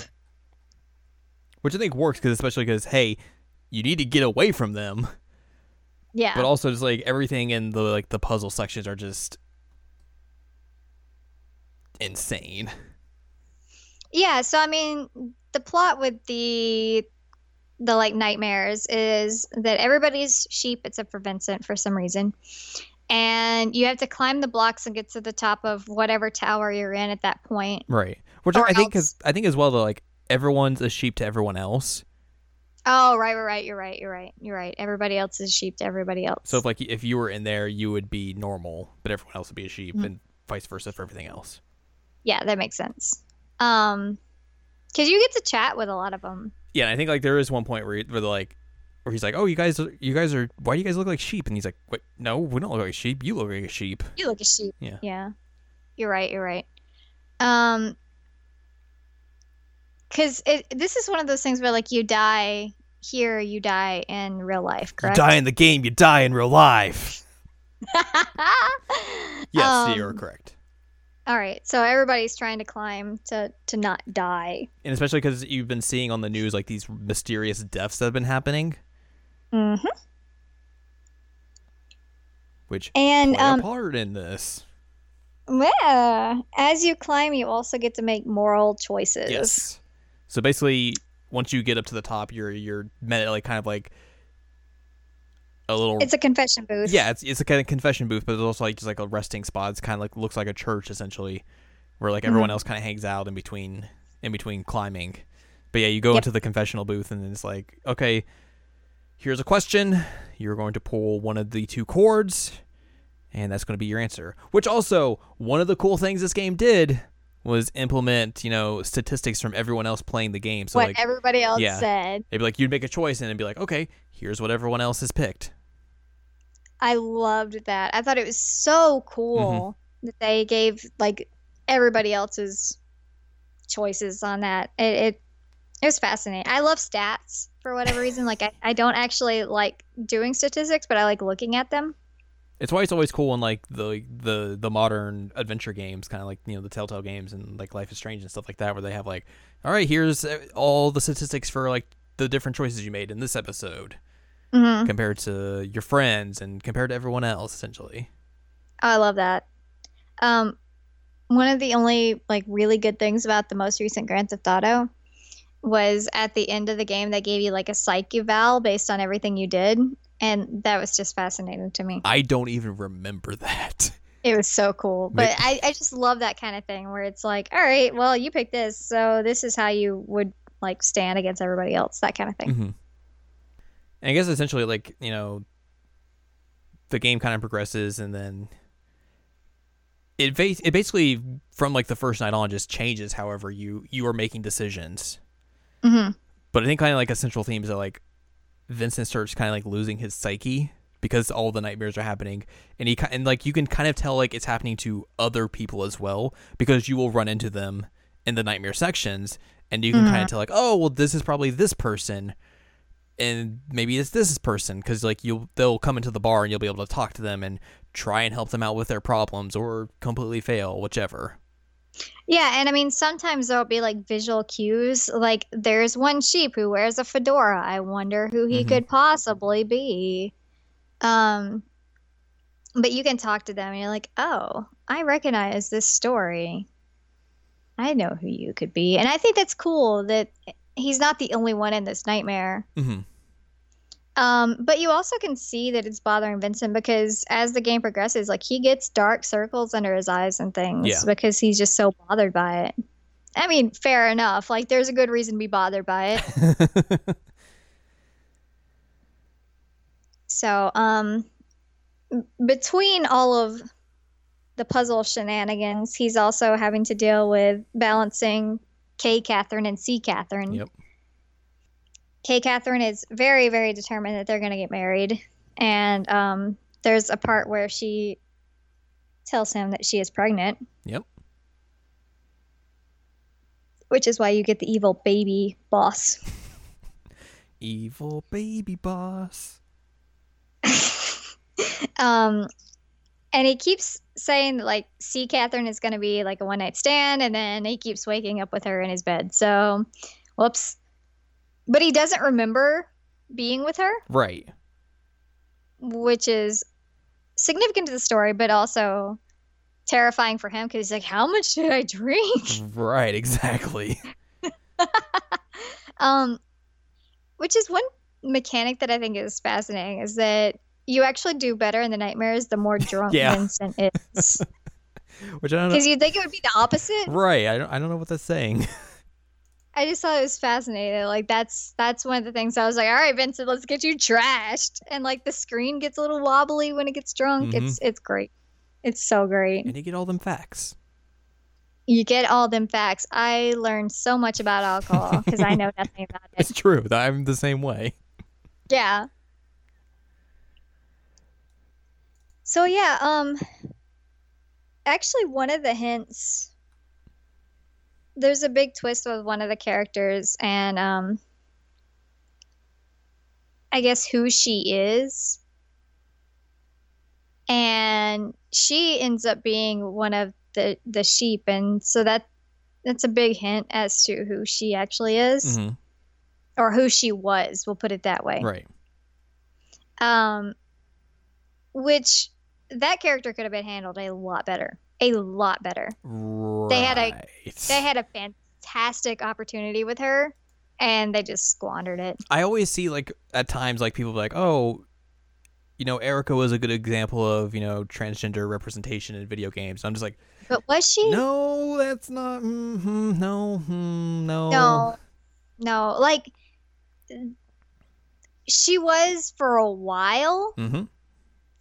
Which I think works because especially because hey, you need to get away from them, Yeah. but also just like everything in the like the puzzle sections are just insane. Yeah, so I mean, the plot with the the like nightmares is that everybody's sheep except for Vincent for some reason. And you have to climb the blocks and get to the top of whatever tower you're in at that point. Right. Which I think is I think as well though like everyone's a sheep to everyone else. Oh, right, right, right. You're right. You're right. You're right. Everybody else is sheep to everybody else. So if like if you were in there, you would be normal, but everyone else would be a sheep, Mhm. and vice versa for everything else. yeah, that makes sense. Um, because you get to chat with a lot of them. Yeah, I think like there is one point where where like, where he's like, "Oh, you guys, you guys are why do you guys look like sheep?" And he's like, "Wait, no, we don't look like sheep. You look like a sheep." You look a sheep. Yeah. Yeah. You're right. You're right. Um, because this is one of those things where like you die here, you die in real life, You die in the game, you die in real life. Yes, Um, you're correct. All right. So everybody's trying to climb to to not die. And especially because you've been seeing on the news like these mysterious deaths that have been happening, hmm which And play um, a part in this. yeah, as you climb, you also get to make moral choices. Yes. So basically, once you get up to the top, you're you're met like kind of like a little. It's a confession booth. yeah, it's it's a kind of confession booth, but it's also like just like a resting spot. It's kind of like looks like a church essentially, where like everyone Mhm. else kind of hangs out in between in between climbing. But yeah, you go Yep. into the confessional booth and then it's like, okay, here's a question. You're going to pull one of the two chords, and that's going to be your answer. Which also one of the cool things this game did was implement you know statistics from everyone else playing the game. So what like everybody else yeah. said. It'd be like you'd make a choice and it'd be like, okay, here's what everyone else has picked. I loved that. I thought it was so cool mm-hmm. that they gave like everybody else's choices on that. It it, it was fascinating. I love stats for whatever reason. Like I, I don't actually like doing statistics, but I like looking at them. It's why it's always cool when like the the the modern adventure games, kind of like you know the Telltale games and like Life is Strange and stuff like that, where they have like, all right, here's uh, all the statistics for like the different choices you made in this episode Mm-hmm. compared to your friends and compared to everyone else, essentially. I love that. Um, one of the only like really good things about the most recent Grand Theft Auto was at the end of the game they gave you like a psych eval based on everything you did, and that was just fascinating to me. I don't even remember that. It was so cool. But I, I just love that kind of thing where it's like, all right, well, you picked this, so this is how you would like stand against everybody else, that kind of thing. hmm And I guess essentially, like you know, the game kind of progresses, and then it it basically from like the first night on just changes. However, you you are making decisions. hmm But I think kind of like a central theme is that like Vincent starts kind of like losing his psyche because all the nightmares are happening, and he and like you can kind of tell like it's happening to other people as well because you will run into them in the nightmare sections, and you can kind of mm-hmm. tell like oh well this is probably this person, and maybe it's this person. Because like you'll they'll come into the bar and you'll be able to talk to them and try and help them out with their problems or completely fail whichever. Yeah, and I mean, sometimes there'll be like visual cues. Like, there's one sheep who wears a fedora. I wonder who he Mhm. could possibly be. Um, but you can talk to them, and you're like, oh, I recognize this story. I know who you could be, and I think that's cool that he's not the only one in this nightmare. hmm Um, but you also can see that it's bothering Vincent because as the game progresses, like he gets dark circles under his eyes and things Yeah. because he's just so bothered by it. I mean, fair enough. Like there's a good reason to be bothered by it. So, um, between all of the puzzle shenanigans, he's also having to deal with balancing K. Catherine and C. Catherine. Yep. K. Catherine is very, very determined that they're going to get married, and um, there's a part where she tells him that she is pregnant, Yep. which is why you get the evil baby boss. Evil baby boss. um and he keeps saying that like see, Catherine is gonna be like a one night stand and then he keeps waking up with her in his bed. So whoops. But he doesn't remember being with her, Right. which is significant to the story, but also terrifying for him because he's like, How much did I drink? Right, exactly. um which is one mechanic that I think is fascinating is that you actually do better in the nightmares the more drunk Yeah. Vincent is. Which I don't know. Because you'd think it would be the opposite. Right, I don't, I don't know what that's saying. I just thought it was fascinating. Like that's that's one of the things I was like, all right, Vincent, let's get you trashed. And like the screen gets a little wobbly when it gets drunk. Mhm. It's it's great. It's so great. and you get all them facts. You get all them facts. I learned so much about alcohol because I know nothing about it. It's true. I'm the same way. Yeah. So yeah, um actually one of the hints there's a big twist with one of the characters and um I guess who she is. And she ends up being one of the the sheep and so that that's a big hint as to who she actually is hmm or who she was, we'll put it that way. Right. um which that character could have been handled a lot better a lot better Right. They had a- they had a fantastic opportunity with her and they just squandered it I always see like at times like people be like, oh, you know, Erica was a good example of you know transgender representation in video games. I'm just like, but was she no, that's not. Mm-hmm, no, mm, no, no no like she was for a while Mm-hmm.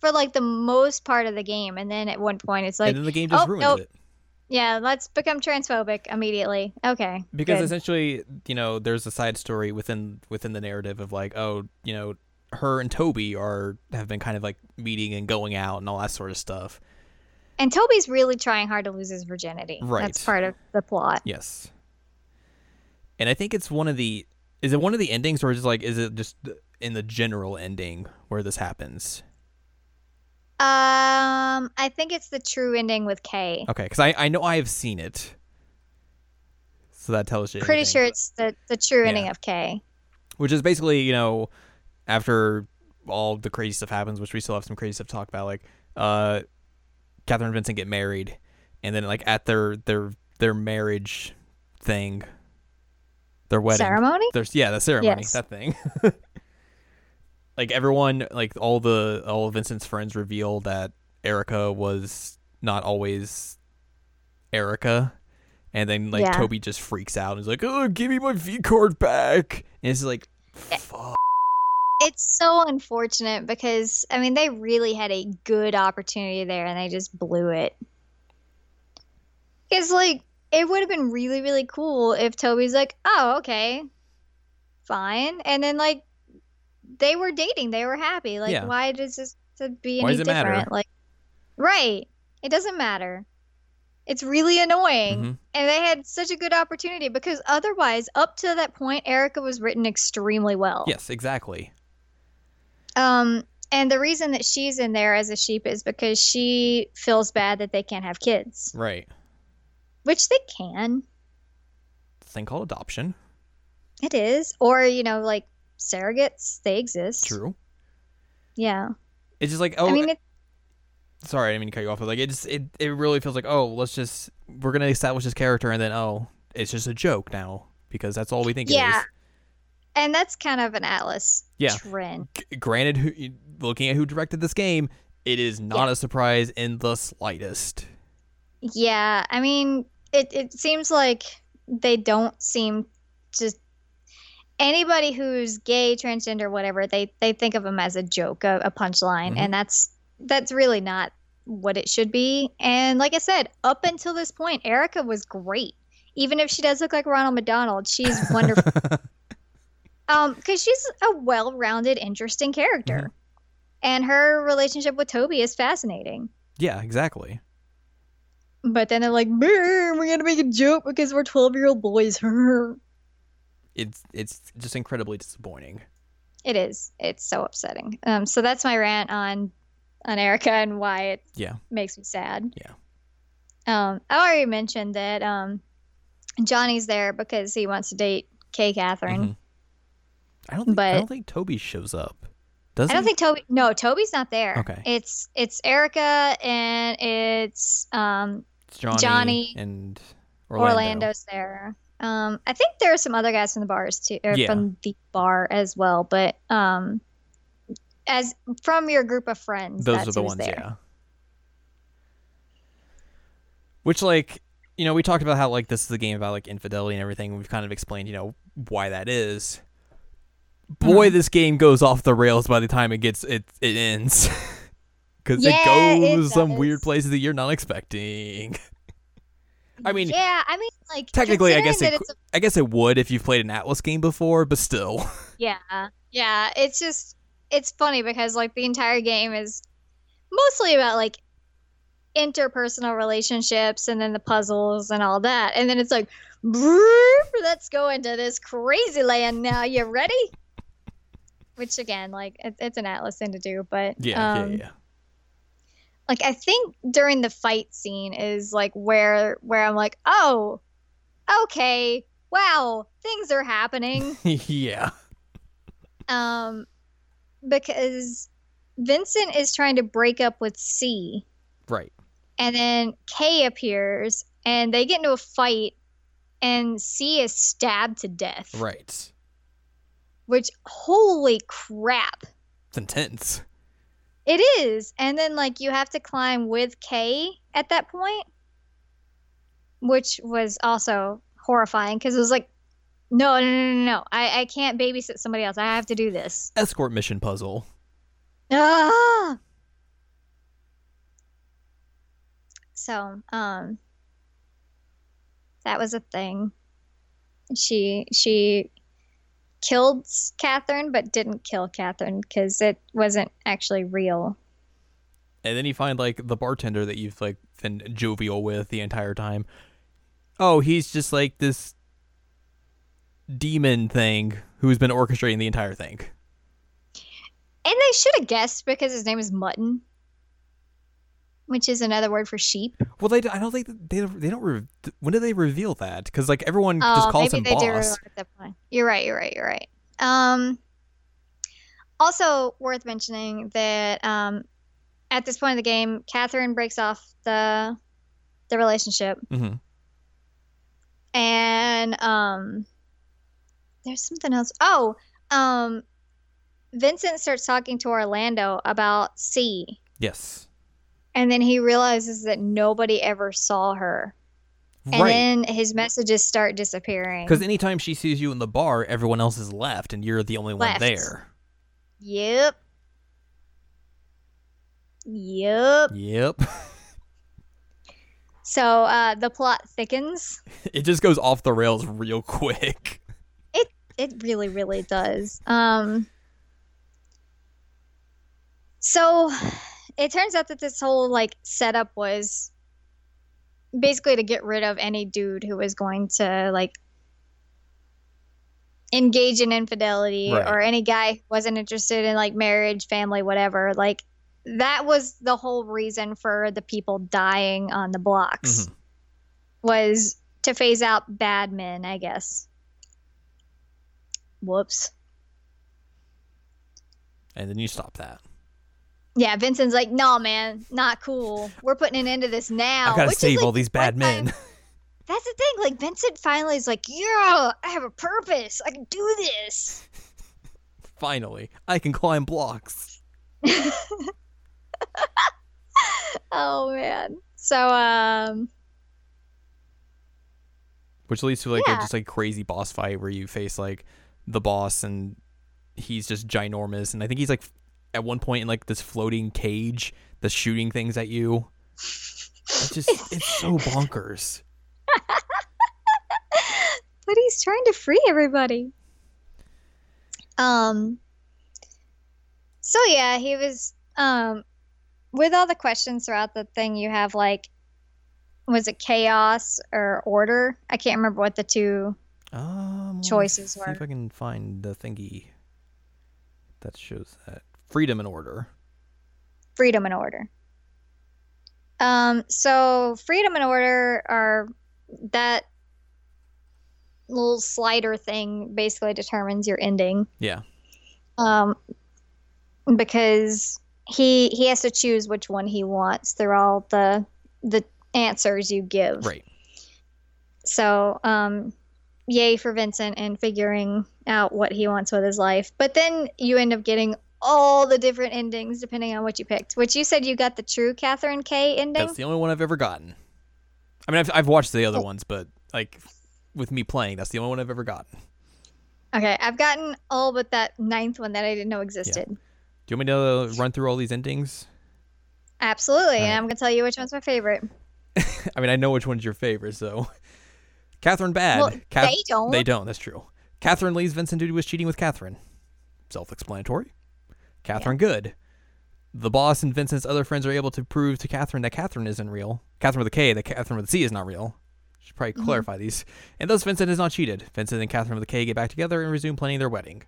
For like the most part of the game and then at one point it's like and then the game just oh, ruined nope. it yeah let's become transphobic immediately okay because good. essentially, you know, there's a side story within within the narrative of like, oh, you know, her and Toby are have been kind of like meeting and going out and all that sort of stuff. and toby's really trying hard to lose his virginity Right. that's part of the plot Yes. And I think it's one of the is it one of the endings or is it like is it just in the general ending where this happens? Um, I think it's the true ending with K. Okay, because I I know I have seen it, so that tells you. Pretty anything. sure it's the the true Yeah. ending of K. Which is basically you know after all the crazy stuff happens, which we still have some crazy stuff to talk about. Like, uh, Catherine and Vincent get married, and then like at their their their marriage thing, their wedding Ceremony? There's yeah, the ceremony, Yes. that thing. like everyone, like all the all of Vincent's friends reveal that Erica was not always Erica, and then like Yeah. Toby just freaks out and is like, "Oh, give me my V card back!" And it's like, Eh. "Fuck." It's so unfortunate because I mean they really had a good opportunity there and they just blew it. It's like it would have been really really cool if Toby's like, "Oh, okay. Fine." And then like they were dating, they were happy. Like Yeah. why does this to be Why any does it matter? different? Like Right. It doesn't matter. It's really annoying. Mhm. And they had such a good opportunity because otherwise, up to that point, Erica was written extremely well. Yes, exactly. Um, and the reason that she's in there as a sheep is because she feels bad that they can't have kids, Right. which they can. thing called adoption. It is, or you know, like surrogates, they exist. True. Yeah. It's just like, oh, I mean, it, sorry, I didn't mean to cut you off, but like it just it, it really feels like, oh, let's just we're gonna establish this character and then oh, it's just a joke now because that's all we think it Yeah. is. and that's kind of an Atlus Yeah. trend. G- granted, who, looking at who directed this game, it is not a surprise in the slightest. Yeah, I mean, it it seems like they don't seem to anybody who's gay, transgender, whatever. They they think of them as a joke, a, a punchline, Mhm. and that's that's really not what it should be. And like I said, up until this point, Erica was great. Even if she does look like Ronald McDonald, she's wonderful. um, because she's a well-rounded, interesting character, and her relationship with Toby is fascinating. yeah, exactly. But then they're like, "Brr, we're gonna make a joke because we're 12 year old boys. It's it's just incredibly disappointing. it is. It's so upsetting. Um, so that's my rant on on Erica and why it Yeah. makes me sad. Yeah. Um, I already mentioned that um, Johnny's there because he wants to date Kay Catherine. Mhm. I don't think, I don't think Toby shows up. Does I don't he? think Toby. No, Toby's not there. Okay. It's it's Erica and it's um, It's Johnny, Johnny, and Orlando. Orlando's there. Um, I think there are some other guys from the bars too, or Yeah. from the bar as well. But um, as from your group of friends, Those that's are the ones, there. yeah. Which, like, you know, we talked about how like this is a game about like infidelity and everything. We've kind of explained, you know, why that is. Boy, Mhm. this game goes off the rails by the time it gets it it ends, because Yeah, it it goes some weird places that you're not expecting. I mean, yeah, I mean, like technically, I guess it, it's I guess it would if you've played an Atlus game before, but still. Yeah, yeah. It's just it's funny because like the entire game is mostly about like interpersonal relationships and then the puzzles and all that, and then it's like, let's go into this crazy land now. You ready? Which again, like it, it's an Atlus thing to do, but Yeah, um, yeah, yeah. Like I think during the fight scene is like where where I'm like, oh, okay, wow, things are happening. yeah. um because Vincent is trying to break up with C Right. and then K appears and they get into a fight and C is stabbed to death Right. which holy crap It's intense. It is and then like you have to climb with Kay at that point which was also horrifying because it was like no no no no no I, I can't babysit somebody else I have to do this Escort mission puzzle. Ah. So, um, that was a thing. She she killed Catherine, but didn't kill Catherine because it wasn't actually real. And then you find like the bartender that you've like been jovial with the entire time. Oh, he's just like this demon thing who's been orchestrating the entire thing. And they should have guessed because his name is Mutton, which is another word for sheep. Well, they I don't think they they don't. Re- when do they reveal that? Because like everyone just Oh, calls maybe him they do boss. realize at point. You're right. You're right. You're right. Um, also worth mentioning that um, at this point in the game, Catherine breaks off the the relationship, mm-hmm. and um, there's something else. Oh, um, Vincent starts talking to Orlando about C, Yes. And then he realizes that nobody ever saw her, and right. then his messages start disappearing. Because anytime she sees you in the bar, everyone else is left, and you're the only Left. one there. Yep. Yep. Yep. So uh, the plot thickens. it just goes off the rails real quick. It really, really does. Um. So, it turns out that this whole like setup was basically to get rid of any dude who was going to like engage in infidelity Right. or any guy who wasn't interested in like marriage, family, whatever. Like that was the whole reason for the people dying on the blocks Mhm. was to phase out bad men, I guess. Whoops. And then you stop that. Yeah, Vincent's like, no, man, not cool. We're putting an end to this now. I gotta which save like, all these bad one time- men. that's the thing. Like Vincent finally is like, yeah, I have a purpose. I can do this. Finally, I can climb blocks. oh man. So um Which leads to like Yeah. a just like crazy boss fight where you face like the boss and he's just ginormous and I think he's like at one point in like this floating cage that's shooting things at you. It's just it's so bonkers. but he's trying to free everybody. Um so yeah, he was um with all the questions throughout the thing you have like was it chaos or order? I can't remember what the two Um, Choices See were. if I can find the thingy that shows that freedom and order. freedom and order. Um, so freedom and order are that little slider thing basically determines your ending. Yeah. Um, because he he has to choose which one he wants through all the the answers you give. Right. So, um, yay for Vincent and figuring out what he wants with his life. But then you end up getting all the different endings depending on what you picked. Which you said you got the true Catherine K ending. That's the only one I've ever gotten. I mean, I've I've watched the other Oh. ones, but like with me playing, that's the only one I've ever gotten. Okay, I've gotten all but that ninth one that I didn't know existed. Do you want me to run through all these endings? Absolutely, and I'm gonna tell you which one's my favorite. I mean, I know which one's your favorite, so Catherine bad. Well, Cath- they don't. They don't. That's true. Catherine leaves Vincent due to his cheating with Catherine. Self-explanatory. Catherine good. The boss and Vincent's other friends are able to prove to Catherine that Catherine isn't real. Catherine with a K, that Catherine with a C is not real. Should probably Mm-hmm. clarify these. And thus Vincent is not cheated. Vincent and Catherine with a K get back together and resume planning their wedding.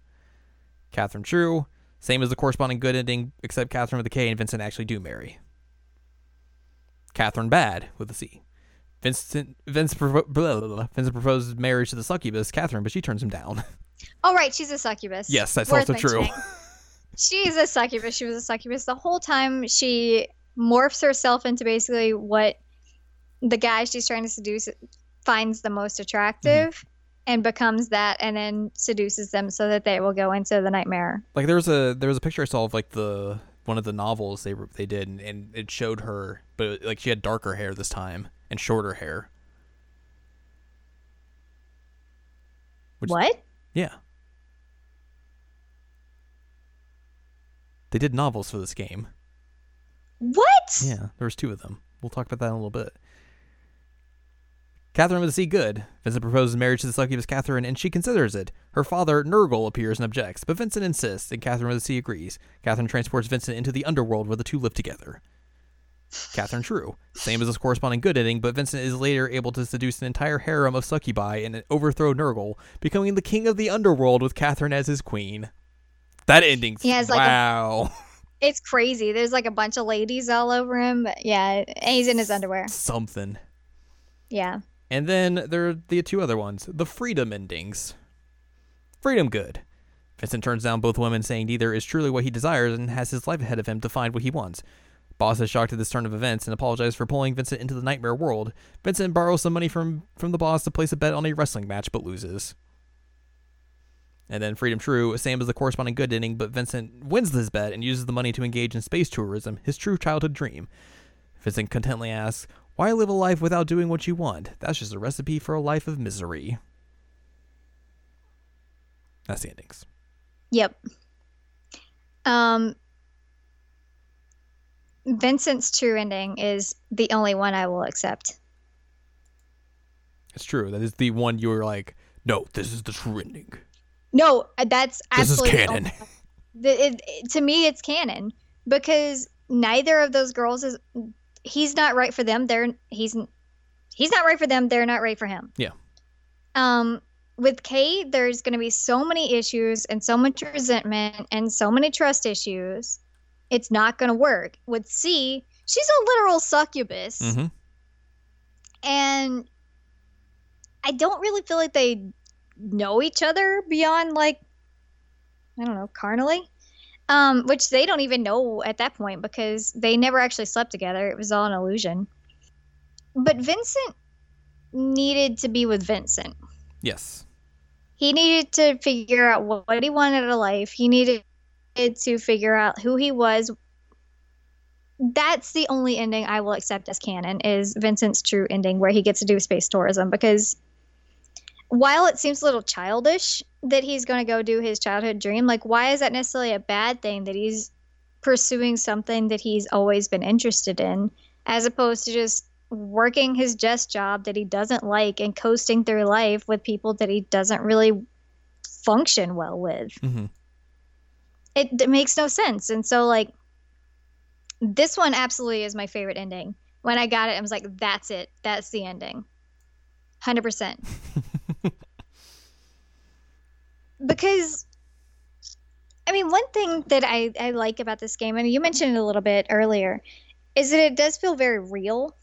Catherine true. Same as the corresponding good ending, except Catherine with a K and Vincent actually do marry. Catherine bad with a C. Vincent Vince provo- blah, blah, blah. Vincent proposes marriage to the succubus Catherine, but she turns him down. Oh right, she's a succubus. yes, that's Worth also true. She's a succubus. She was a succubus the whole time. She morphs herself into basically what the guy she's trying to seduce finds the most attractive Mm-hmm. and becomes that and then seduces them so that they will go into the nightmare. Like there was a there was a picture I saw of like the one of the novels they they did, and, and it showed her, but like she had darker hair this time and shorter hair. Which- what? Yeah. They did novels for this game. What? Yeah, there was two of them. We'll talk about that in a little bit. Catherine with a C good. Vincent proposes marriage to the succubus Catherine, and she considers it. Her father, Nergal, appears and objects, but Vincent insists, and Catherine with a C agrees. Catherine transports Vincent into the underworld where the two live together. Catherine true. Same as this corresponding good ending, but Vincent is later able to seduce an entire harem of succubi and overthrow Nergal, becoming the king of the underworld with Catherine as his queen. That ending. He has, like, a- wow. It's crazy. There's like a bunch of ladies all over him. But yeah, and he's in his underwear. Something. Yeah. And then there are the two other ones, the freedom endings. Freedom good. Vincent turns down both women, saying neither is truly what he desires and has his life ahead of him to find what he wants. Boss is shocked at this turn of events and apologizes for pulling Vincent into the nightmare world. Vincent borrows some money from, from the boss to place a bet on a wrestling match, but loses. And then Freedom True, same as the corresponding good ending, but Vincent wins this bet and uses the money to engage in space tourism, his true childhood dream. Vincent contently asks, Why live a life without doing what you want? That's just a recipe for a life of misery. That's the endings. Yep. Um, Vincent's true ending is the only one I will accept. It's true. That is the one you were like, no, this is the true ending. No, that's This is absolutely canon. The- it- it- to me, it's canon because neither of those girls is. He's not right for them. They're he's he's not right for them. They're not right for him. Yeah. Um, with Kate, there's going to be so many issues and so much resentment and so many trust issues. It's not going to work. With C, she's a literal succubus, Mm-hmm. and I don't really feel like they know each other beyond like I don't know, carnally. Um, which they don't even know at that point because they never actually slept together. It was all an illusion. But Vincent needed to be with Vincent. Yes. He needed to figure out what, he wanted out of life. He needed to figure out who he was. That's the only ending I will accept as canon is Vincent's true ending where he gets to do space tourism because while it seems a little childish that he's going to go do his childhood dream, like why is that necessarily a bad thing that he's pursuing something that he's always been interested in as opposed to just working his desk job that he doesn't like and coasting through life with people that he doesn't really function well with. hmm It, it makes no sense. And so, like, this one absolutely is my favorite ending. When I got it, I was like, that's it. That's the ending. 100%. because, I mean, one thing that I, I like about this game, and you mentioned it a little bit earlier, is that it does feel very real.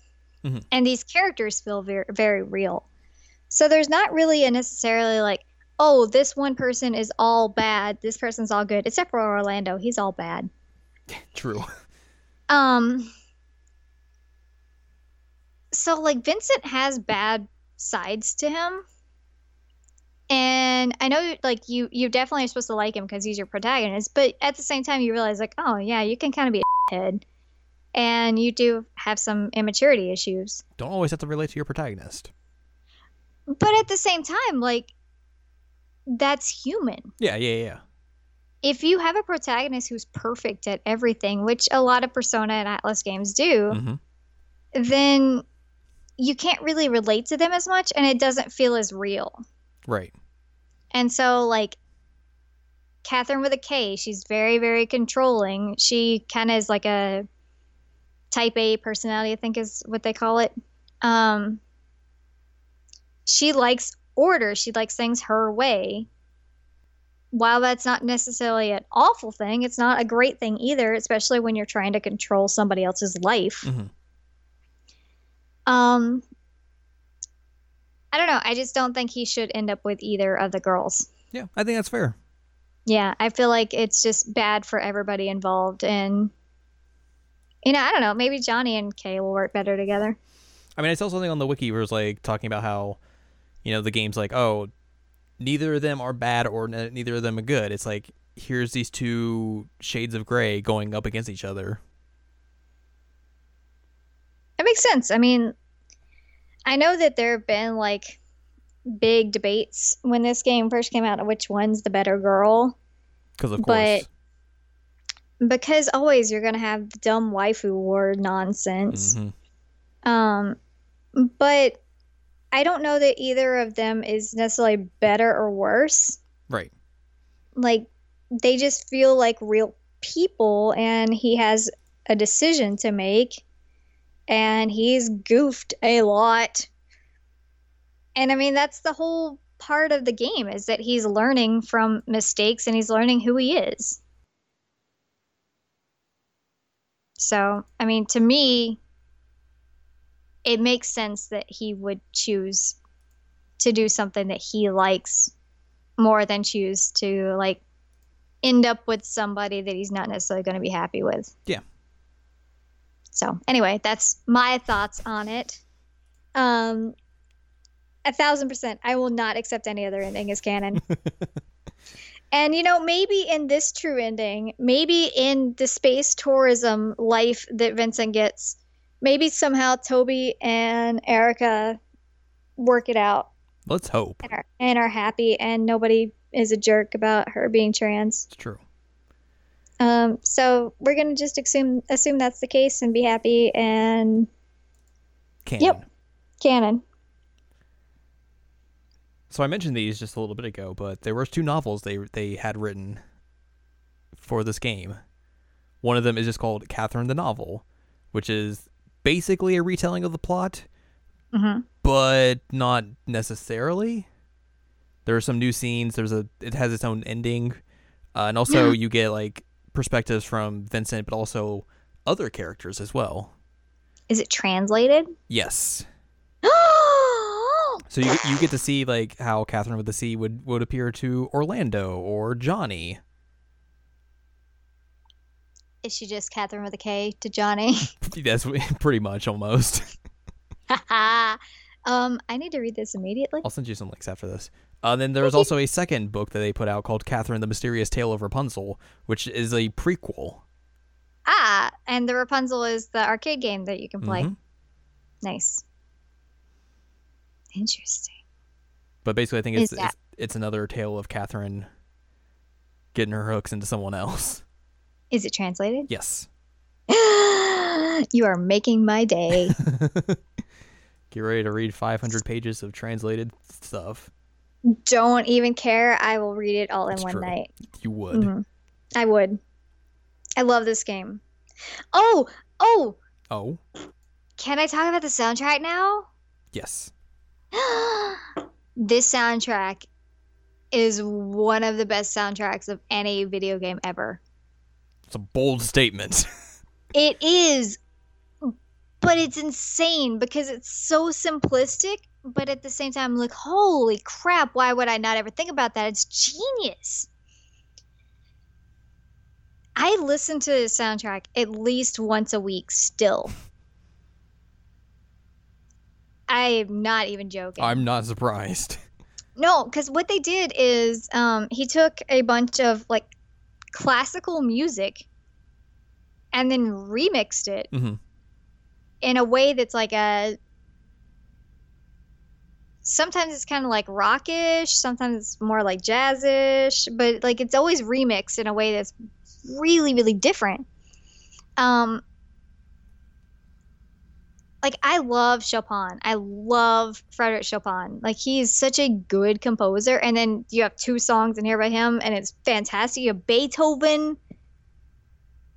Mhm. And these characters feel very, very real. So there's not really a necessarily like, oh, this one person is all bad, this person's all good, except for Orlando. He's all bad. True. Um so like Vincent has bad sides to him. And I know like you you definitely are supposed to like him because he's your protagonist, but at the same time you realize like, oh yeah, you can kind of be a head. And you do have some immaturity issues. Don't always have to relate to your protagonist. But at the same time, like that's human. Yeah, yeah, yeah. If you have a protagonist who's perfect at everything, which a lot of Persona and Atlus games do, hmm then you can't really relate to them as much and it doesn't feel as real. Right. And so, like, Catherine with a K, she's very, very controlling. She kind of is like a type A personality, I think is what they call it. Um, she likes order, she likes things her way. While that's not necessarily an awful thing, it's not a great thing either, especially when you're trying to control somebody else's life. hmm Um, I don't know. I just don't think he should end up with either of the girls. Yeah, I think that's fair. Yeah, I feel like it's just bad for everybody involved, and you know, I don't know. Maybe Johnny and Kay will work better together. I mean, I saw something on the wiki where it was like talking about how, you know, the game's like, oh, neither of them are bad or ne- neither of them are good. It's like here's these two shades of gray going up against each other. It makes sense. I mean, I know that there have been like big debates when this game first came out of which one's the better girl, Because of course. But- because always you're gonna have the dumb waifu war nonsense. Mhm. Um, but I don't know that either of them is necessarily better or worse. Right. Like they just feel like real people, and he has a decision to make, and he's goofed a lot. And I mean, that's the whole part of the game is that he's learning from mistakes and he's learning who he is. So, I mean, to me, it makes sense that he would choose to do something that he likes more than choose to like end up with somebody that he's not necessarily going to be happy with. Yeah. So, anyway, that's my thoughts on it. Um a thousand percent. I will not accept any other ending as canon. and you know, maybe in this true ending, maybe in the space tourism life that Vincent gets, maybe somehow Toby and Erica work it out Let's hope. and are, and are happy, and nobody is a jerk about her being trans. It's true. Um, so we're gonna just assume assume that's the case and be happy and Canon. Yep. canon. So I mentioned these just a little bit ago, but there were two novels they they had written for this game. One of them is just called Catherine the Novel, which is basically a retelling of the plot, hmm but not necessarily. There are some new scenes. There's a it has its own ending, uh, and also you get like perspectives from Vincent, but also other characters as well. Is it translated? Yes. So you you get to see like how Catherine with the C would would appear to Orlando or Johnny. Is she just Catherine with a K to Johnny? That's pretty much almost. Um, I need to read this immediately. I'll send you some links after this. Uh, then there was also a second book that they put out called Catherine the Mysterious Tale of Rapunzel, which is a prequel. Ah, and the Rapunzel is the arcade game that you can play. Mhm. Nice. Interesting. But basically, I think it's, that- it's it's another tale of Catherine getting her hooks into someone else. Is it translated? Yes. you are making my day. Get ready to read 500 pages of translated stuff. Don't even care. I will read it all in one true. night. You would. Mhm. I would. I love this game. Oh, oh, Oh, can I talk about the soundtrack now? yes. this soundtrack is one of the best soundtracks of any video game ever. It's a bold statement. It is, but it's insane because it's so simplistic, but at the same time, like, holy crap, why would I not ever think about that? It's genius. I listen to the soundtrack at least once a week still. I'm not even joking. I'm not surprised. No, because what they did is um, he took a bunch of like classical music and then remixed it Mhm. in a way that's like a. Sometimes it's kind of like rockish, sometimes it's more like jazzish, but like it's always remixed in a way that's really, really different. Um, like I love Chopin. I love Frederick Chopin. Like he's such a good composer. And then you have two songs in here by him, and it's fantastic. You have Beethoven.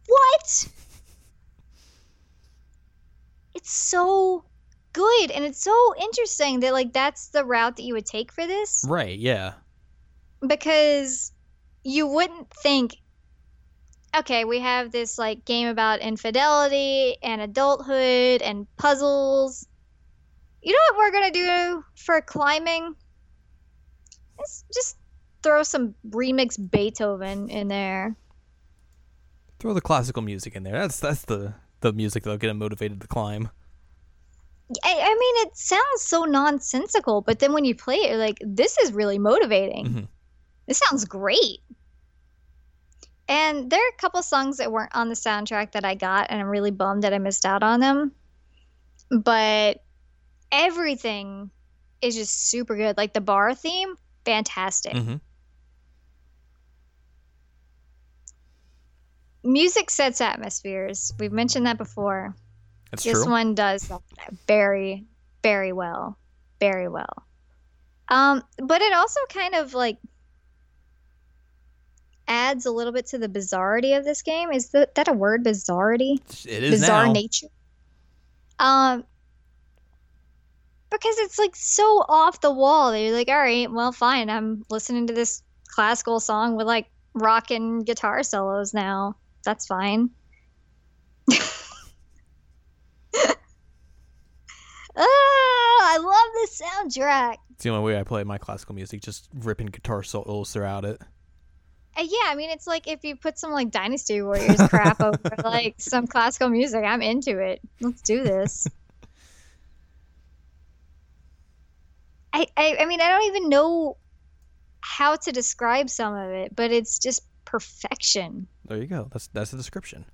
What? It's so good, and it's so interesting that like that's the route that you would take for this Right, yeah. because you wouldn't think okay we have this like game about infidelity and adulthood and puzzles you know what we're gonna do for climbing let's just throw some remix beethoven in there Throw the classical music in there. That's that's the the music that'll get him motivated to climb. I, I mean it sounds so nonsensical but then when you play it you're like this is really motivating. Mhm. this sounds great. And there are a couple songs that weren't on the soundtrack that i got and i'm really bummed that i missed out on them. But everything is just super good. Like the bar theme fantastic. Mhm. music sets atmospheres. We've mentioned that before That's this true. one does very very well very well. Um but it also kind of like adds a little bit to the bizarrety of this game. Is that, that a word bizarrety It is bizarre now. nature? Um because it's like so off the wall that you're like all right well fine. I'm listening to this classical song with like rock and guitar solos now. That's fine ah, i love this soundtrack It's the only way I play my classical music, just ripping guitar solos throughout it. Uh, yeah, I mean, it's like if you put some like Dynasty Warriors crap over like some classical music, I'm into it. Let's do this. I, I, I mean, I don't even know how to describe some of it, but it's just perfection. There you go. That's that's the description.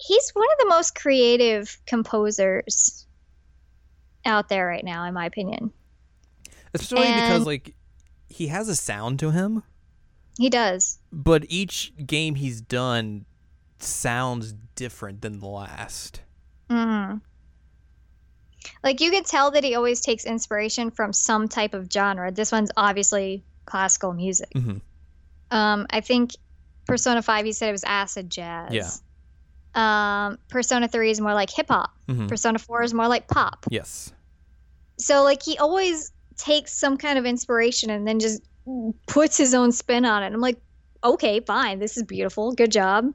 He's one of the most creative composers out there right now, in my opinion. Especially because like he has a sound to him, He does. but each game he's done sounds different than the last. hmm Like you can tell that he always takes inspiration from some type of genre. This one's obviously classical music. Mhm. Um, I think Persona Five, he said it was acid jazz. Yeah. Um, Persona Three is more like hip hop. Mhm. Persona Four is more like pop. Yes. So like he always takes some kind of inspiration and then just puts his own spin on it. I'm like, okay, fine, this is beautiful, good job.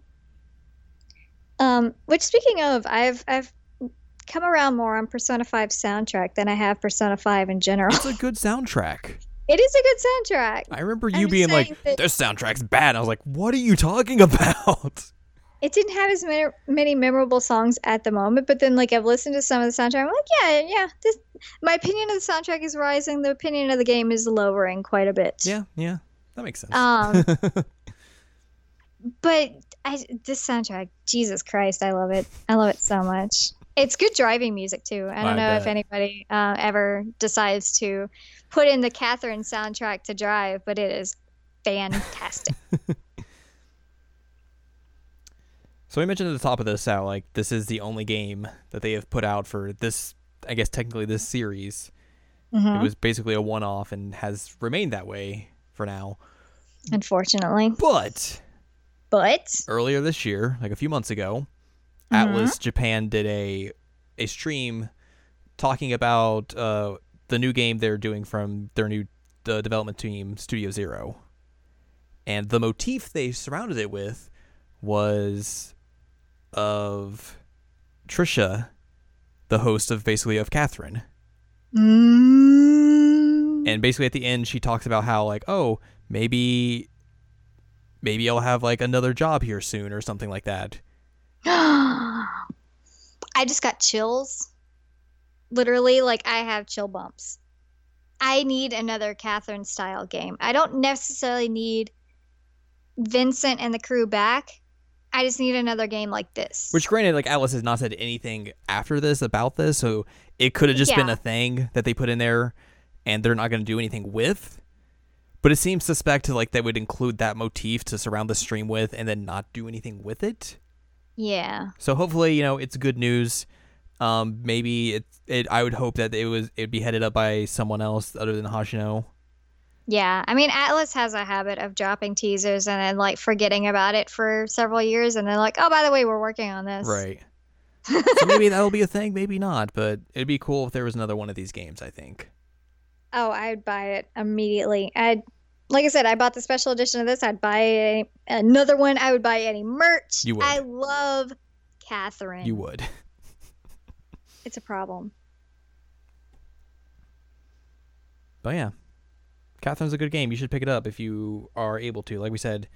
Um, which speaking of, I've I've come around more on Persona 5 soundtrack than I have Persona 5 in general. It's a good soundtrack. it is a good soundtrack. I remember I'm you being like, that- "This soundtrack's bad." I was like, "What are you talking about?" It didn't have as many, many memorable songs at the moment, but then like I've listened to some of the soundtrack. I'm like, yeah, yeah. This my opinion of the soundtrack is rising. The opinion of the game is lowering quite a bit. Yeah, yeah, that makes sense. Um, but I this soundtrack, Jesus Christ, I love it. I love it so much. It's good driving music too. I don't I know if anybody uh, ever decides to put in the Catherine soundtrack to drive, but it is fantastic. So we mentioned at the top of this how like this is the only game that they have put out for this I guess technically this series. Mhm. It was basically a one off and has remained that way for now. Unfortunately, But but earlier this year, like a few months ago, Mhm. Atlus Japan did a a stream talking about uh, the new game they're doing from their new uh, development team, Studio Zero. And the motif they surrounded it with was of Trisha, the host of basically of Catherine. Mm. And basically at the end she talks about how like, oh, maybe maybe I'll have like another job here soon or something like that. I just got chills. Literally, like I have chill bumps. I need another Catherine style game. I don't necessarily need Vincent and the crew back. I just need another game like this. Which, granted, like Atlus has not said anything after this about this, so it could have just been a thing that they put in there, and they're not going to do anything with. But it seems suspect to like they would include that motif to surround the stream with, and then not do anything with it. yeah. So hopefully, you know, it's good news. Um, maybe it, it. I would hope that it was it'd be headed up by someone else other than Hashino. Yeah. I mean, Atlus has a habit of dropping teasers and then like forgetting about it for several years and then like, oh, by the way, we're working on this. Right. so maybe that'll be a thing, maybe not. But it'd be cool if there was another one of these games. I think. Oh, I'd buy it immediately. I'd, like I said, I bought the special edition of this. I'd buy a, another one. I would buy any merch. You would. I love Catherine. You would. It's a problem. But yeah, Catherine's a good game. You should pick it up if you are able to. Like we said,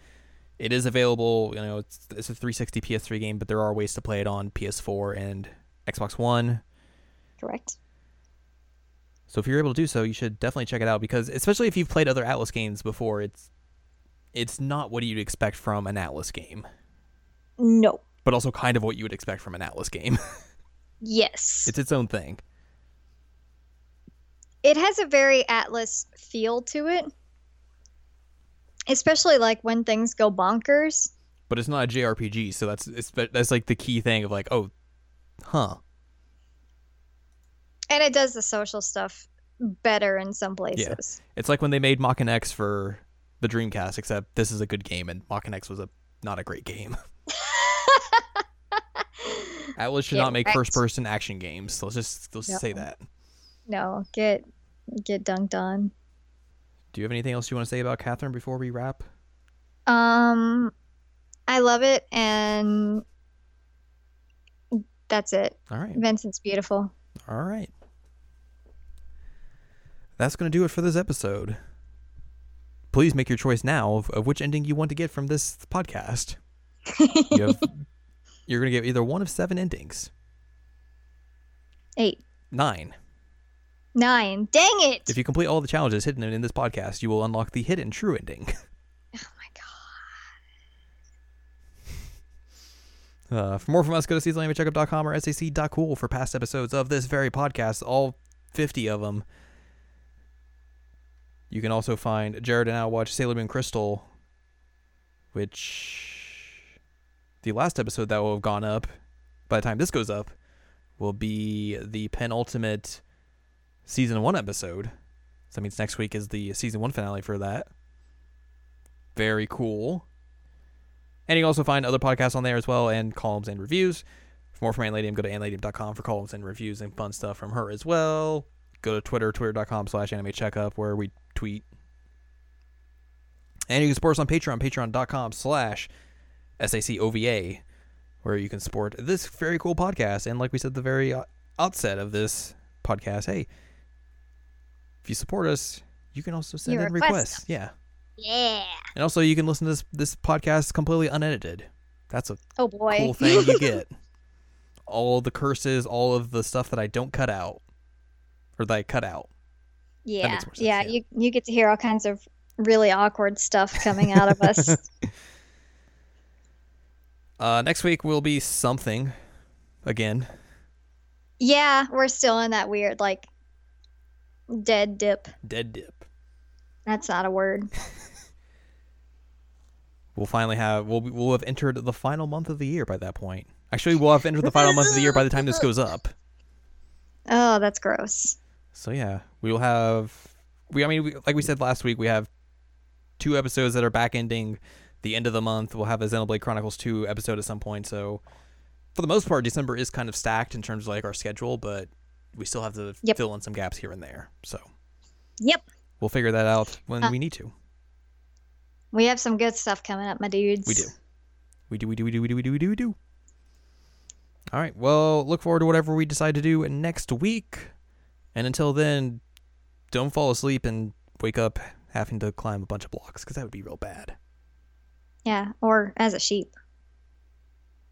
it is available. You know, it's it's a 360 PS3 game, but there are ways to play it on PS4 and Xbox One. Correct. So if you're able to do so, you should definitely check it out because especially if you've played other Atlus games before, it's it's not what you'd expect from an Atlus game, No. but also kind of what you would expect from an Atlus game. Yes. it's its own thing. It has a very Atlus feel to it. Especially like when things go bonkers. But it's not a JRPG, so that's it's, that's like the key thing of like, oh, huh. And it does the social stuff better in some places. Yeah. It's like when they made Maken X for the Dreamcast, except this is a good game and Maken X was a not a great game. Atlus should Get not make wrecked. first person action games. Let's just let's just say that. No, get get dunked on. Do you have anything else you want to say about Catherine before we wrap? Um I love it and that's it. All right. Vincent's beautiful. All right. That's going to do it for this episode. Please make your choice now of, of which ending you want to get from this podcast. You have, you're going to get either one of seven endings. Eight. Nine. Nine. Dang it. If you complete all the challenges hidden in this podcast, you will unlock the hidden true ending. oh my god. Uh, for more from us, go to seasonlanguagecheckup.com or sac.cool for past episodes of this very podcast, all 50 of them. You can also find Jared and I watch Sailor Moon Crystal, which the last episode that will have gone up by the time this goes up will be the penultimate season one episode. So that means next week is the season one finale for that. Very cool. And you can also find other podcasts on there as well and columns and reviews. For more from Ann Ladium, go to annladium.com for columns and reviews and fun stuff from her as well. Go to Twitter, twitter.com slash anime checkup where we tweet. And you can support us on Patreon, patreon.com slash SACOVA, where you can support this very cool podcast. And like we said at the very uh, outset of this podcast, hey, if you support us, you can also send You in request requests. them. Yeah. Yeah. And also, you can listen to this this podcast completely unedited. That's a Oh boy. cool thing you get. All the curses, all of the stuff that I don't cut out, or that I cut out. yeah. sense, yeah. yeah. You you get to hear all kinds of really awkward stuff coming out of us. Uh, next week will be something again. yeah, we're still in that weird like dead dip. Dead dip. That's not a word. We'll finally have we'll we'll have entered the final month of the year by that point. Actually, we'll have entered the final month of the year by the time this goes up. Oh, that's gross. So yeah, we will have we. I mean, we, like we said last week, we have two episodes that are back ending the end of the month. We'll have a Xenoblade Chronicles two episode at some point. So for the most part, December is kind of stacked in terms of like our schedule, but we still have to Yep. fill in some gaps here and there. So Yep. we'll figure that out when Uh, we need to. We have some good stuff coming up, my dudes. We do. We do. We do. We do. We do. We do. We do. We do. All right. Well, look forward to whatever we decide to do next week. And until then, don't fall asleep and wake up having to climb a bunch of blocks because that would be real bad. Yeah, or as a sheep.